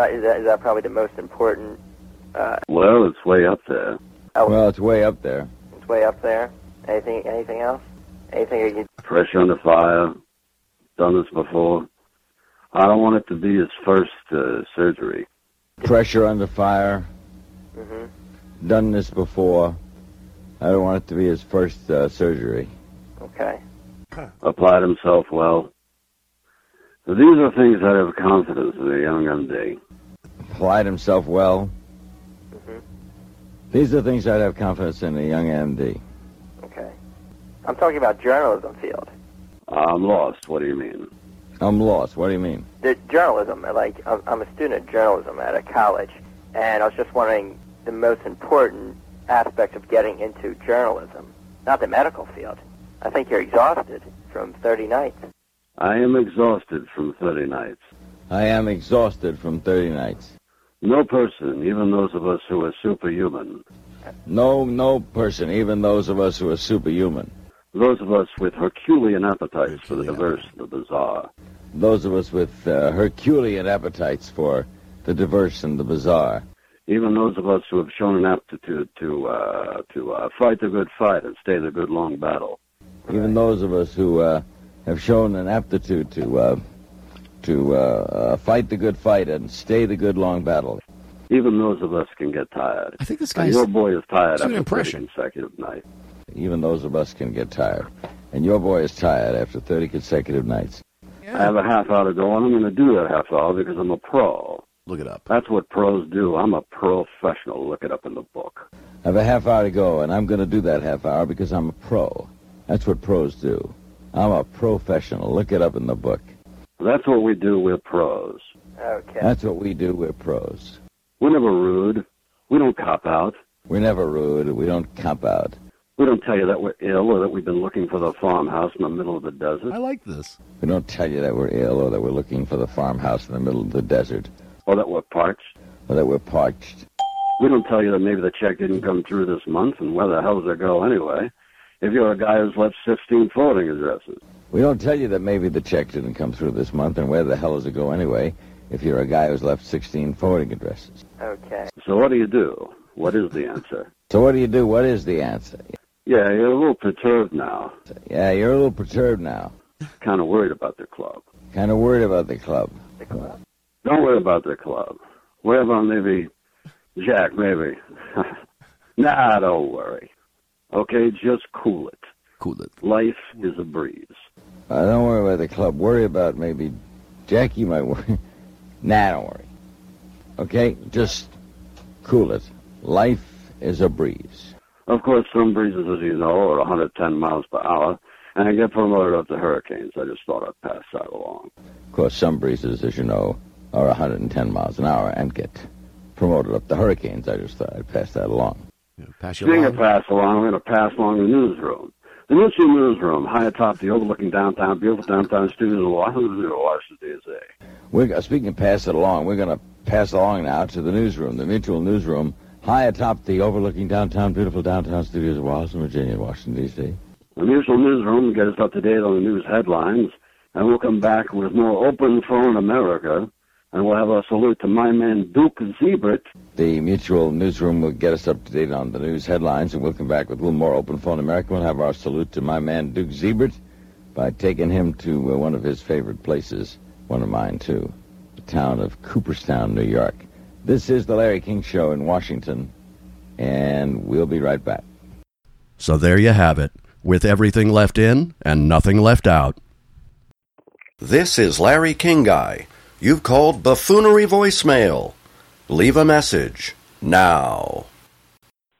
That, is, that, is that probably the most important? Uh, Well, it's way up there. Well, it's way up there. it's way up there. Anything, anything else? Anything you Fresh under fire. Done this before. I don't want it to be his first uh, surgery. Pressure under fire. hmm Done this before. I don't want it to be his first uh, surgery. Okay. Applied himself well. So these are things that have confidence in a young MD. Applied himself well. Mm-hmm. These are things I'd have confidence in a young MD. Okay. I'm talking about journalism field. I'm lost. What do you mean? I'm lost. What do you mean? The journalism, like I'm, I'm a student of journalism at a college, and I was just wondering the most important aspect of getting into journalism, not the medical field. I think you're exhausted from 30 nights. I am exhausted from 30 nights. I am exhausted from 30 nights. No person, even those of us who are superhuman, No, no person, even those of us who are superhuman, those of us with Herculean appetites for the diverse and the bizarre, those of us with uh, Herculean appetites for the diverse and the bizarre, even those of us who have shown an aptitude to uh, to uh, fight the good fight and stay the good long battle. even those of us who uh, have shown an aptitude to uh, to uh, uh, fight the good fight and stay the good long battle. Even those of us can get tired. I think this And guy's- your boy is tired it's an after impression. 30 consecutive nights. Even those of us can get tired. And your boy is tired after 30 consecutive nights. I have a half hour to go, and I'm going to do that half hour because I'm a pro. Look it up. That's what pros do. I'm a professional. Look it up in the book. I have a half hour to go, and I'm going to do that half hour because I'm a pro. That's what pros do. I'm a professional. Look it up in the book. That's what we do. We're pros. Okay. That's what we do. We're pros. We're never rude. We don't cop out. We're never rude. We don't cop out. We don't tell you that we're ill or that we've been looking for the farmhouse in the middle of the desert. I like this. We don't tell you that we're ill or that we're looking for the farmhouse in the middle of the desert Or that we're parched. or that we're parched. We don't tell you that maybe the check didn't come through this month and where the hell does it go anyway. If you're a guy who's left 15 forwarding addresses. We don't tell you that maybe the check didn't come through this month and where the hell does it go anyway if you're a guy who's left 16 forwarding addresses. Okay. So what do you do? What is the answer? So what do you do? What is the answer? Yeah, you're a little perturbed now. Yeah, you're a little perturbed now. Kind of worried about the club. Kind of worried about the club. The club. Don't worry about the club. Worry about maybe Jack, maybe. nah, don't worry. Okay, just cool it. Cool it. Life is a breeze. Uh, don't worry about the club. Worry about maybe Jackie might worry. nah, don't worry. Okay, just cool it. Life is a breeze. Of course, some breezes, as you know, are 110 miles per hour, and I get promoted up to hurricanes. I just thought I'd pass that along. Of course, some breezes, as you know, are 110 miles an hour and get promoted up to hurricanes. I just thought I'd pass that along. Pass you Speaking along. of pass along, we're going to pass along the newsroom. The newsroom newsroom, high atop the overlooking downtown, beautiful downtown studios of Washington, Washington, D.C. We're, speaking of pass it along, we're going to pass along now to the newsroom, the mutual newsroom, high atop the overlooking downtown, beautiful downtown studios of Washington, Virginia, Washington, D.C. The mutual newsroom will get us up to date on the news headlines, and we'll come back with more open phone America, and we'll have a salute to my man Duke Zeibert. The mutual newsroom will get us up to date on the news headlines, and we'll come back with a little more open phone America. We'll have our salute to my man Duke Zeibert by taking him to uh, one of his favorite places, one of mine too, the town of Cooperstown, New York. This is the Larry King Show in Washington, and we'll be right back. So there you have it, with everything left in and nothing left out. This is Larry King Guy. You've called buffoonery voicemail. Leave a message now.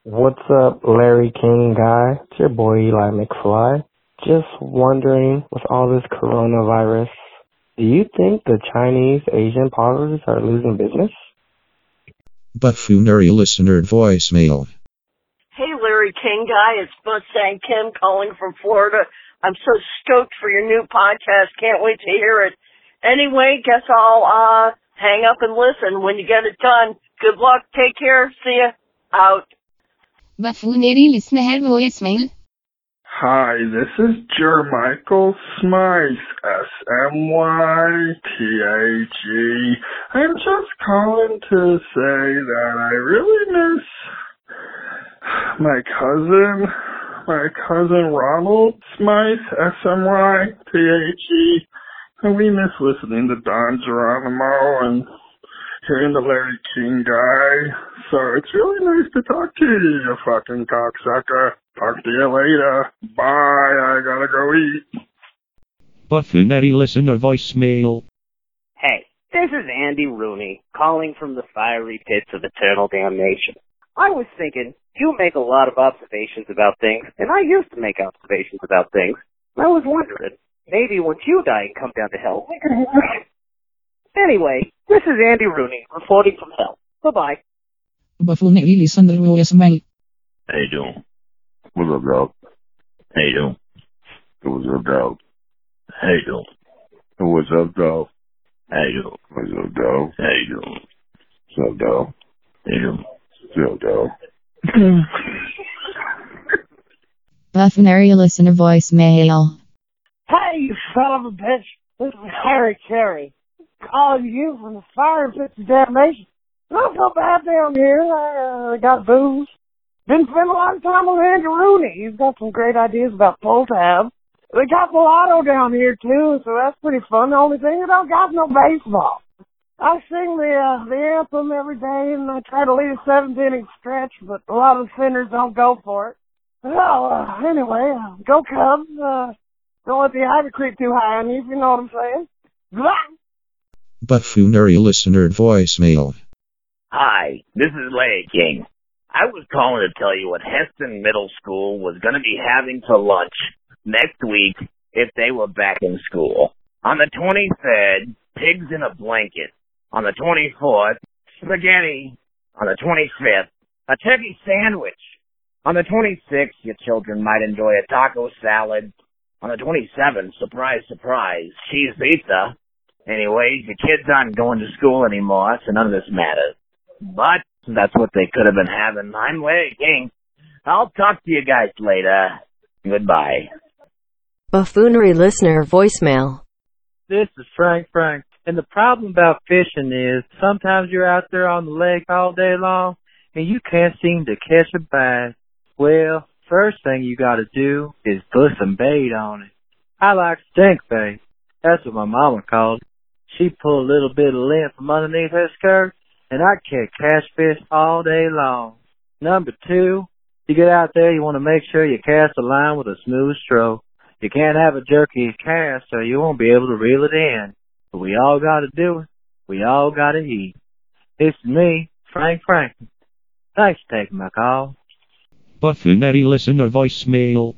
What's up, Larry King guy? It's your boy Eli McFly. Just wondering, with all this coronavirus, do you think the Chinese Asian parlors are losing business? Buffoonery listener voicemail. Hey, Larry King guy, it's Mustang Kim calling from Florida. I'm so stoked for your new podcast. Can't wait to hear it. Anyway, guess I'll uh hang up and listen when you get it done. Good luck. Take care. See ya. Out. Buffoonery listener voicemail. Hi, this is Jermichael Smythe, S-M-Y-T-A-G. I'm just calling to say that I really miss my cousin, my cousin Ronald Smythe, S-M-Y-T-H-E. And we miss listening to Don Geronimo and hearing the Larry King guy. So it's really nice to talk to you, you fucking cocksucker. Talk to you later. Bye. I gotta go eat. Buffoonery listener voicemail. Hey, this is Andy Rooney, calling from the fiery pits of eternal damnation. I was thinking, you make a lot of observations about things, and I used to make observations about things. I was wondering, maybe once you die and come down to hell, we could... Anyway, this is Andy Rooney, reporting from hell. Bye-bye. Buffoonery listener voicemail. How you doing? What's up, dog? How you doing? What's up, dog? How you doing? What's up, dog? How you doing? What's up, dog? How you doing? What's up, dog? How you doing? What's up, dog? Buffoonery listener voicemail. Hey, you son of a bitch. This is Harry Caray. Calling you from the fire pits of damnation. Not so bad down here. I uh, got booze. Been spending a lot of time with Andy Rooney. He's got some great ideas about pull tab. They got the lotto down here too, so that's pretty fun. The only thing, they don't got no baseball. I sing the uh, the anthem every day, and I try to lead a seventh inning stretch, but a lot of sinners don't go for it. Well, uh, anyway, uh, go Cubs. Uh, don't let the ivy creep too high on you, if you know what I'm saying. Goodbye. Buffoonery listener voicemail. Hi, this is Larry King. I was calling to tell you what Heston Middle School was going to be having for lunch next week if they were back in school. On the 23rd, pigs in a blanket. On the 24th, spaghetti. On the 25th, a turkey sandwich. On the 26th, your children might enjoy a taco salad. On the 27th, surprise, surprise, cheese pizza. Anyways, your kids aren't going to school anymore, so none of this matters. But that's what they could have been having. I'm Larry King. I'll talk to you guys later. Goodbye. Buffoonery listener voicemail. This is Frank Frank. And the problem about fishing is sometimes you're out there on the lake all day long and you can't seem to catch a bass. Well, first thing you gotta do is put some bait on it. I like stink bait. That's what my mama called it. She pulled a little bit of lint from underneath her skirt and I catch catfish all day long. Number two, you get out there, you want to make sure you cast a line with a smooth stroke. You can't have a jerky cast or you won't be able to reel it in. But we all gotta do it. We all gotta eat. It's me, Frank Franklin. Thanks for taking my call. Buffoonery listener voicemail.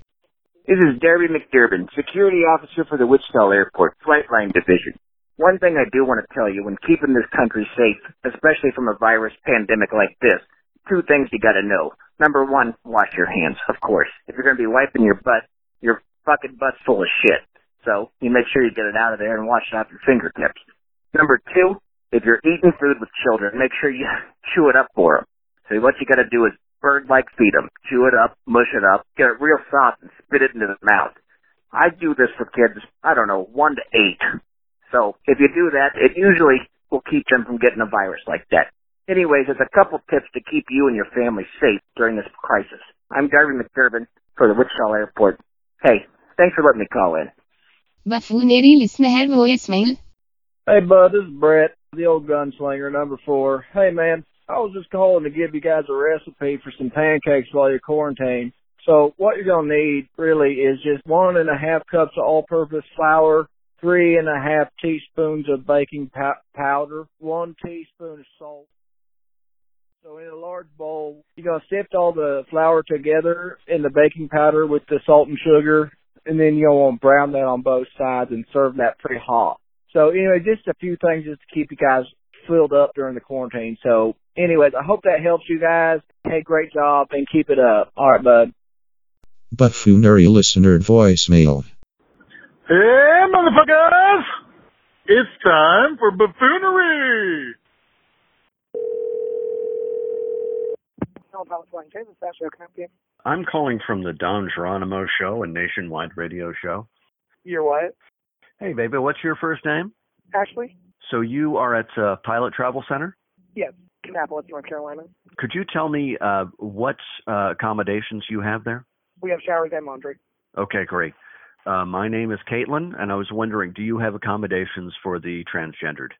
This is Derby McDurbin, security officer for the Wichita Airport Flight Line Division. One thing I do want to tell you when keeping this country safe, especially from a virus pandemic like this, two things you gotta know. Number one, wash your hands, of course. If you're gonna be wiping your butt, your fucking butt's full of shit. So you make sure you get it out of there and wash it off your fingertips. Number two, if you're eating food with children, make sure you chew it up for them. So what you gotta do is bird-like feed them. Chew it up, mush it up, get it real soft and spit it into the mouth. I do this for kids, I don't know, one to eight. So if you do that, it usually will keep them from getting a virus like that. Anyways, there's a couple tips to keep you and your family safe during this crisis. I'm Darby McDurbin for the Wichita Airport. Hey, thanks for letting me call in. Buffoonery listener voicemail. Hey bud, this is Brett, the old gunslinger, number four. Hey man, I was just calling to give you guys a recipe for some pancakes while you're quarantined. So what you're gonna need really is just one and a half cups of all-purpose flour, three and a half teaspoons of baking powder, one teaspoon of salt, So in a large bowl, you're gonna sift all the flour together in the baking powder with the salt and sugar, and then you're gonna brown that on both sides and serve that pretty hot. So anyway, just a few things just to keep you guys filled up during the quarantine. So anyways, I hope that helps you guys. Hey, great job and keep it up. All right, bud. Buffoonery listener voicemail. Hey, motherfuckers! It's time for buffoonery! I'm calling from the Don Geronimo Show, a nationwide radio show. You're what? Hey, baby, what's your first name? Ashley? So you are at uh, Pilot Travel Center? Yes, Kannapolis, North Carolina. Could you tell me uh, what uh, accommodations you have there? We have showers and laundry. Okay, great. Uh, my name is Caitlin, and I was wondering, do you have accommodations for the transgendered?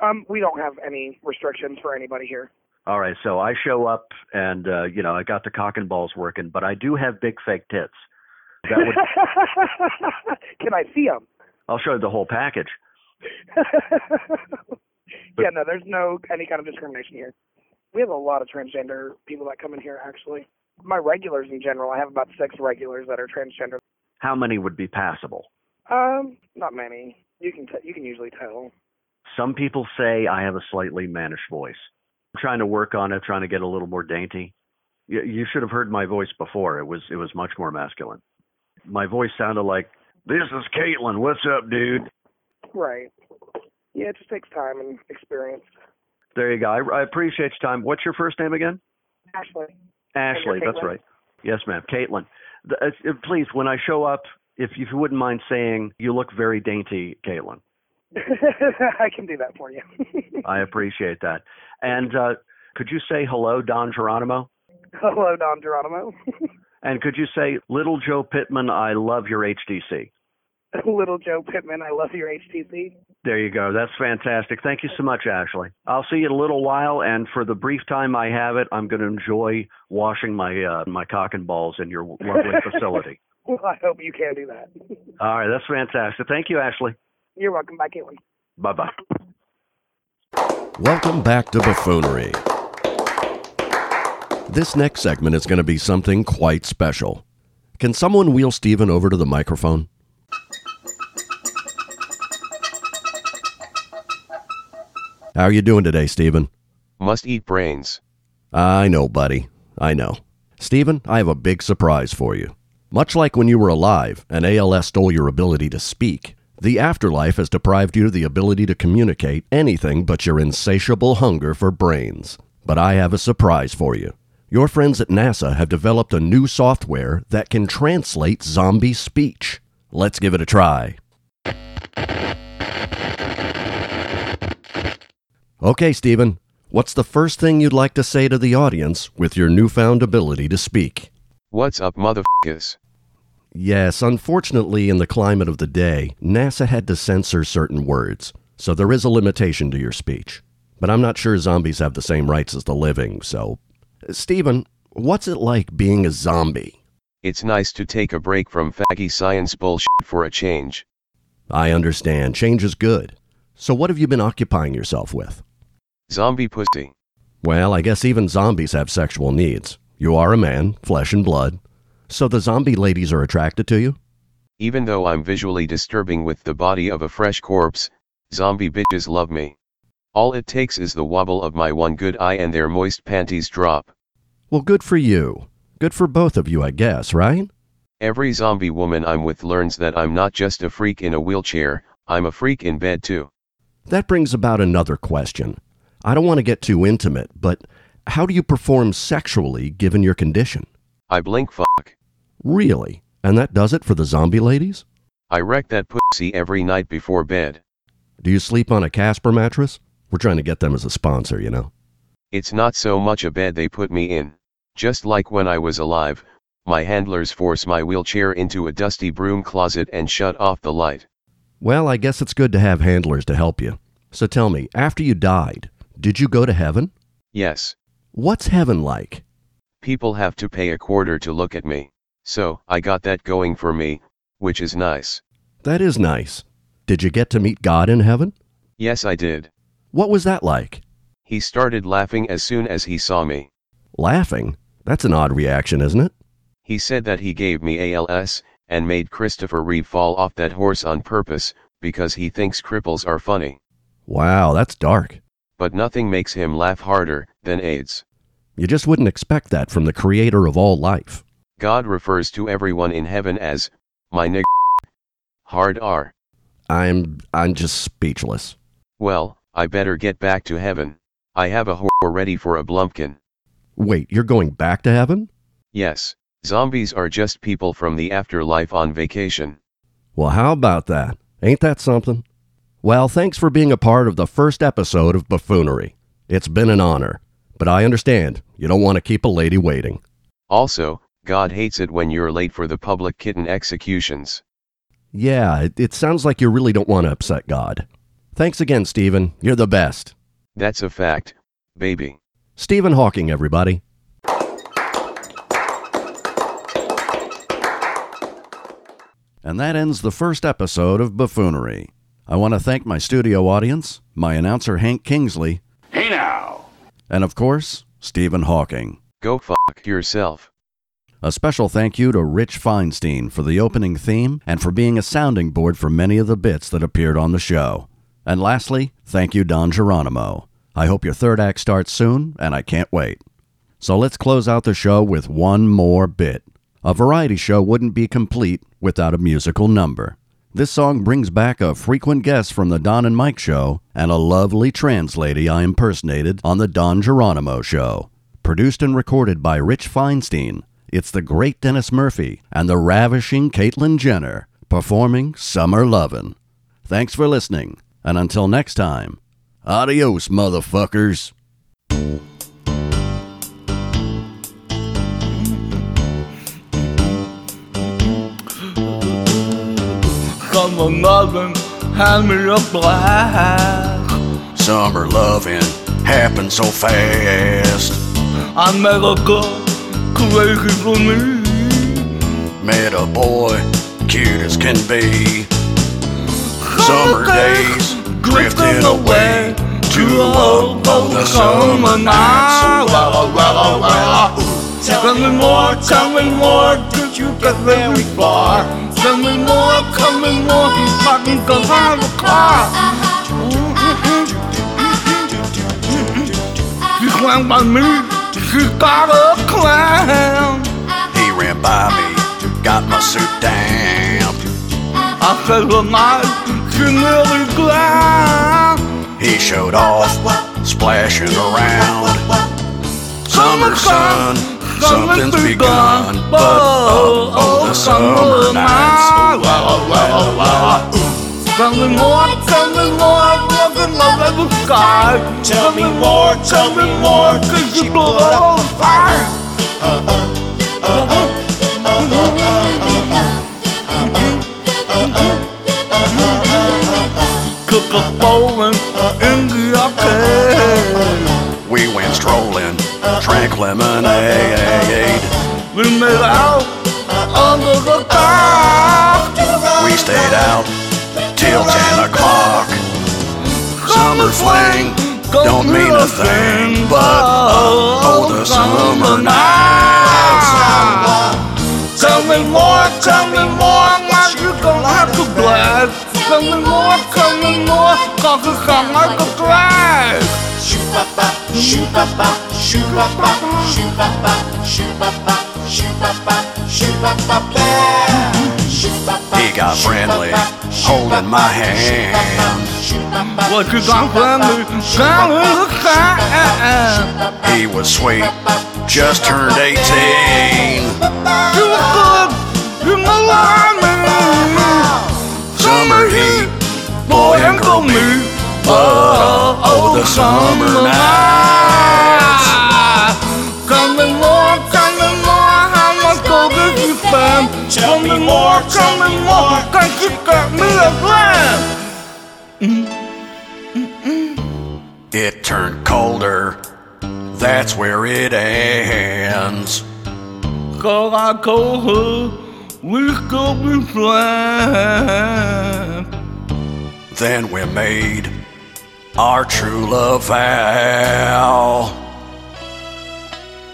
Um, we don't have any restrictions for anybody here. All right, so I show up, and uh, you know I got the cock and balls working, but I do have big fake tits. That would Can I see them? I'll show you the whole package. yeah, no, there's no any kind of discrimination here. We have a lot of transgender people that come in here. Actually, my regulars in general, I have about six regulars that are transgender. How many would be passable? Um, not many. You can t- you can usually tell. Some people say I have a slightly mannish voice. I'm trying to work on it, trying to get a little more dainty. You, you should have heard my voice before. It was it was much more masculine. My voice sounded like, "This is Caitlin. What's up, dude?" Right. Yeah, it just takes time and experience. There you go. I, I appreciate your time. What's your first name again? Ashley. Ashley. That's right. Yes, ma'am. Caitlin. The, uh, uh, please, when I show up, if you wouldn't mind saying, "You look very dainty, Caitlin." I can do that for you. I appreciate that. And uh, could you say hello, Don Geronimo? Hello, Don Geronimo. And could you say, Little Joe Pittman, I love your HDC? Little Joe Pittman, I love your HTC. There you go. That's fantastic. Thank you so much, Ashley. I'll see you in a little while, and for the brief time I have it, I'm going to enjoy washing my uh, my cock and balls in your lovely facility. Well, I hope you can do that. All right, that's fantastic. Thank you, Ashley. You're welcome. Bye, Caitlin. Bye bye. Welcome back to Buffoonery. This next segment is going to be something quite special. Can someone wheel Stephen over to the microphone? How are you doing today, Stephen? Must eat brains. I know, buddy. I know. Stephen, I have a big surprise for you. Much like when you were alive and ALS stole your ability to speak, the afterlife has deprived you of the ability to communicate anything but your insatiable hunger for brains. But I have a surprise for you. Your friends at NASA have developed a new software that can translate zombie speech. Let's give it a try. Okay, Stephen, what's the first thing you'd like to say to the audience with your newfound ability to speak? What's up, motherfuckers? Yes, unfortunately, in the climate of the day, NASA had to censor certain words, so there is a limitation to your speech. But I'm not sure zombies have the same rights as the living, so. Stephen, what's it like being a zombie? It's nice to take a break from faggy science bullshit for a change. I understand, change is good. So, what have you been occupying yourself with? Zombie pussy. Well, I guess even zombies have sexual needs. You are a man, flesh and blood. So the zombie ladies are attracted to you? Even though I'm visually disturbing with the body of a fresh corpse, zombie bitches love me. All it takes is the wobble of my one good eye and their moist panties drop. Well, good for you. Good for both of you, I guess, right? Every zombie woman I'm with learns that I'm not just a freak in a wheelchair, I'm a freak in bed too. That brings about another question. I don't want to get too intimate, but how do you perform sexually given your condition? I blink fuck. Really? And that does it for the zombie ladies? I wreck that pussy every night before bed. Do you sleep on a Casper mattress? We're trying to get them as a sponsor, you know. It's not so much a bed they put me in. Just like when I was alive, my handlers force my wheelchair into a dusty broom closet and shut off the light. Well, I guess it's good to have handlers to help you. So tell me, after you died, did you go to heaven? Yes. What's heaven like? People have to pay a quarter to look at me. So, I got that going for me, which is nice. That is nice. Did you get to meet God in heaven? Yes, I did. What was that like? He started laughing as soon as he saw me. Laughing? That's an odd reaction, isn't it? He said that he gave me ALS, and made Christopher Reeve fall off that horse on purpose, because he thinks cripples are funny. Wow, that's dark. But nothing makes him laugh harder than AIDS. You just wouldn't expect that from the creator of all life. God refers to everyone in heaven as, my nig. Hard R. I'm I'm just speechless. Well, I better get back to heaven. I have a whore ready for a blumpkin. Wait, you're going back to heaven? Yes, zombies are just people from the afterlife on vacation. Well, how about that? Ain't that something? Well, thanks for being a part of the first episode of Buffoonery. It's been an honor, but I understand you don't want to keep a lady waiting. Also, God hates it when you're late for the public kitten executions. Yeah, it, it sounds like you really don't want to upset God. Thanks again, Stephen. You're the best. That's a fact, baby. Stephen Hawking, everybody. And that ends the first episode of Buffoonery. I want to thank my studio audience, my announcer Hank Kingsley, Hey now! and of course, Stephen Hawking. Go fuck yourself. A special thank you to Rich Feinstein for the opening theme and for being a sounding board for many of the bits that appeared on the show. And lastly, thank you, Don Geronimo. I hope your third act starts soon, and I can't wait. So let's close out the show with one more bit. A variety show wouldn't be complete without a musical number. This song brings back a frequent guest from the Don and Mike show and a lovely trans lady I impersonated on the Don Geronimo show. Produced and recorded by Rich Feinstein, it's the great Dennis Murphy and the ravishing Caitlyn Jenner performing Summer Lovin'. Thanks for listening, and until next time, adios, motherfuckers. Summer loving, hand me a glass. Summer loving happened so fast. I met a girl crazy for me. Met a boy, cute as can be. Summer days drifting away to of the summer nights. Well, well, well. Tell me more, tell me more, did you get very far? Tell me more, tell me more, I can go have a car. She climbed by me, she got a clam. He ran by me, got my suit down. I said goodnight, He showed off, splashing around. Summer sun, something's begun, but oh, oh, the summer nights. Well, well, well. Tell me more, tell me more, nothing love at the sky. Tell me more, tell me more, cause you blow on fire. Took a in the arcade. We went strolling, drank lemonade. We made out under the dark. We stayed out till ten o'clock. Summer fling don't mean a thing, but oh, oh the summer nights. Tell me more, tell me more, now you don't have to blast. Tell me more, tell me more, cause it's not like a drag. He got friendly, holding my hand. What you got friendly, down in the sand. He was sweet, just turned 18. You were good, you know me. Summer heat, boy and meet. Oh, oh, the summer nights. Tell me more, tell me more, how much gold did you spend? Tell me more, tell me more, cause you got me a plan. It turned colder, that's where it ends. Cause I told her we could be friends. Then we made our true love vow.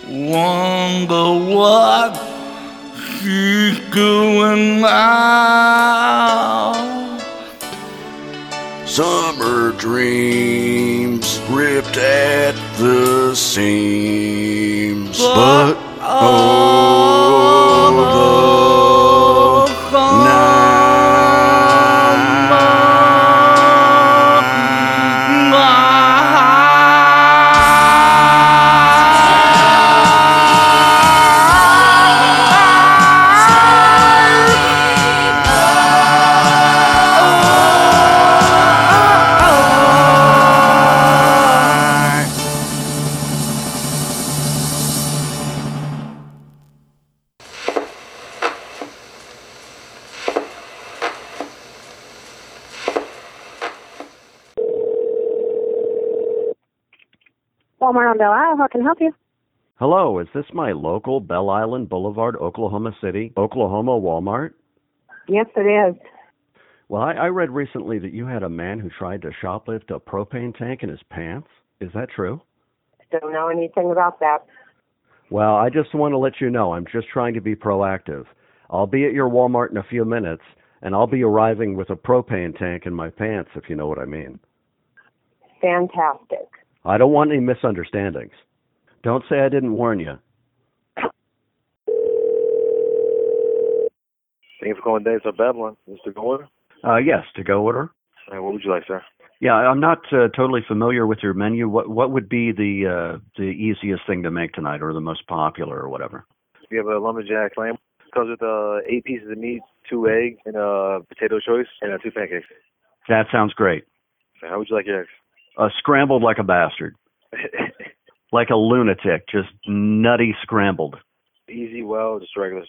Wonder what she's doing now. Summer dreams ripped at the seams, but oh, the Walmart on Belle Isle. How can I help you? Hello, is this my local Belle Island Boulevard, Oklahoma City, Oklahoma Walmart? Yes, it is. Well, I, I read recently that you had a man who tried to shoplift a propane tank in his pants. Is that true? I Don't know anything about that. Well, I just want to let you know I'm just trying to be proactive. I'll be at your Walmart in a few minutes, and I'll be arriving with a propane tank in my pants, if you know what I mean. Fantastic. I don't want any misunderstandings. Don't say I didn't warn you. Thank you for calling Days of Babylon. Mr. Gore? Uh, yes, to go order. Uh, what would you like, sir? Yeah, I'm not uh, totally familiar with your menu. What what would be the uh, the easiest thing to make tonight, or the most popular, or whatever? We have a Lumberjack Slam. Comes with uh, eight pieces of meat, two eggs, and a potato choice, and uh, two pancakes. That sounds great. So how would you like your eggs? Uh, scrambled like a bastard, like a lunatic, just nutty scrambled. Easy, well, just regular.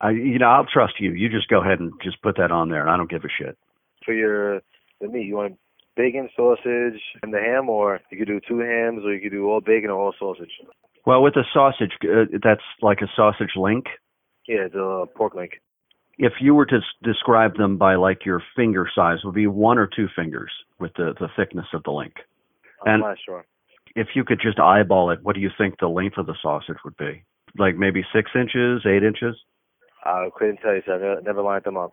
I, you know, I'll trust you. You just go ahead and just put that on there. And I don't give a shit. For your the meat, you want bacon, sausage, and the ham, or you could do two hams, or you could do all bacon or all sausage. Well, with the sausage, uh, that's like a sausage link. Yeah, the pork link. If you were to describe them by like your finger size, would be one or two fingers with the the thickness of the link. I'm And not sure. if you could just eyeball it, what do you think the length of the sausage would be? Like maybe six inches, eight inches? I couldn't tell you, sir. I never, never lined them up.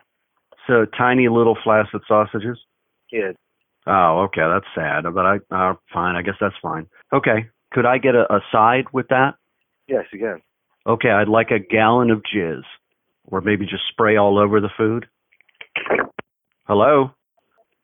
So tiny little flaccid sausages? Yeah, Oh, okay, that's sad, but I uh, fine. I guess that's fine. Okay, could I get a, a side with that? yes, you can. Okay, I'd like a gallon of jizz, or maybe just spray all over the food. Hello.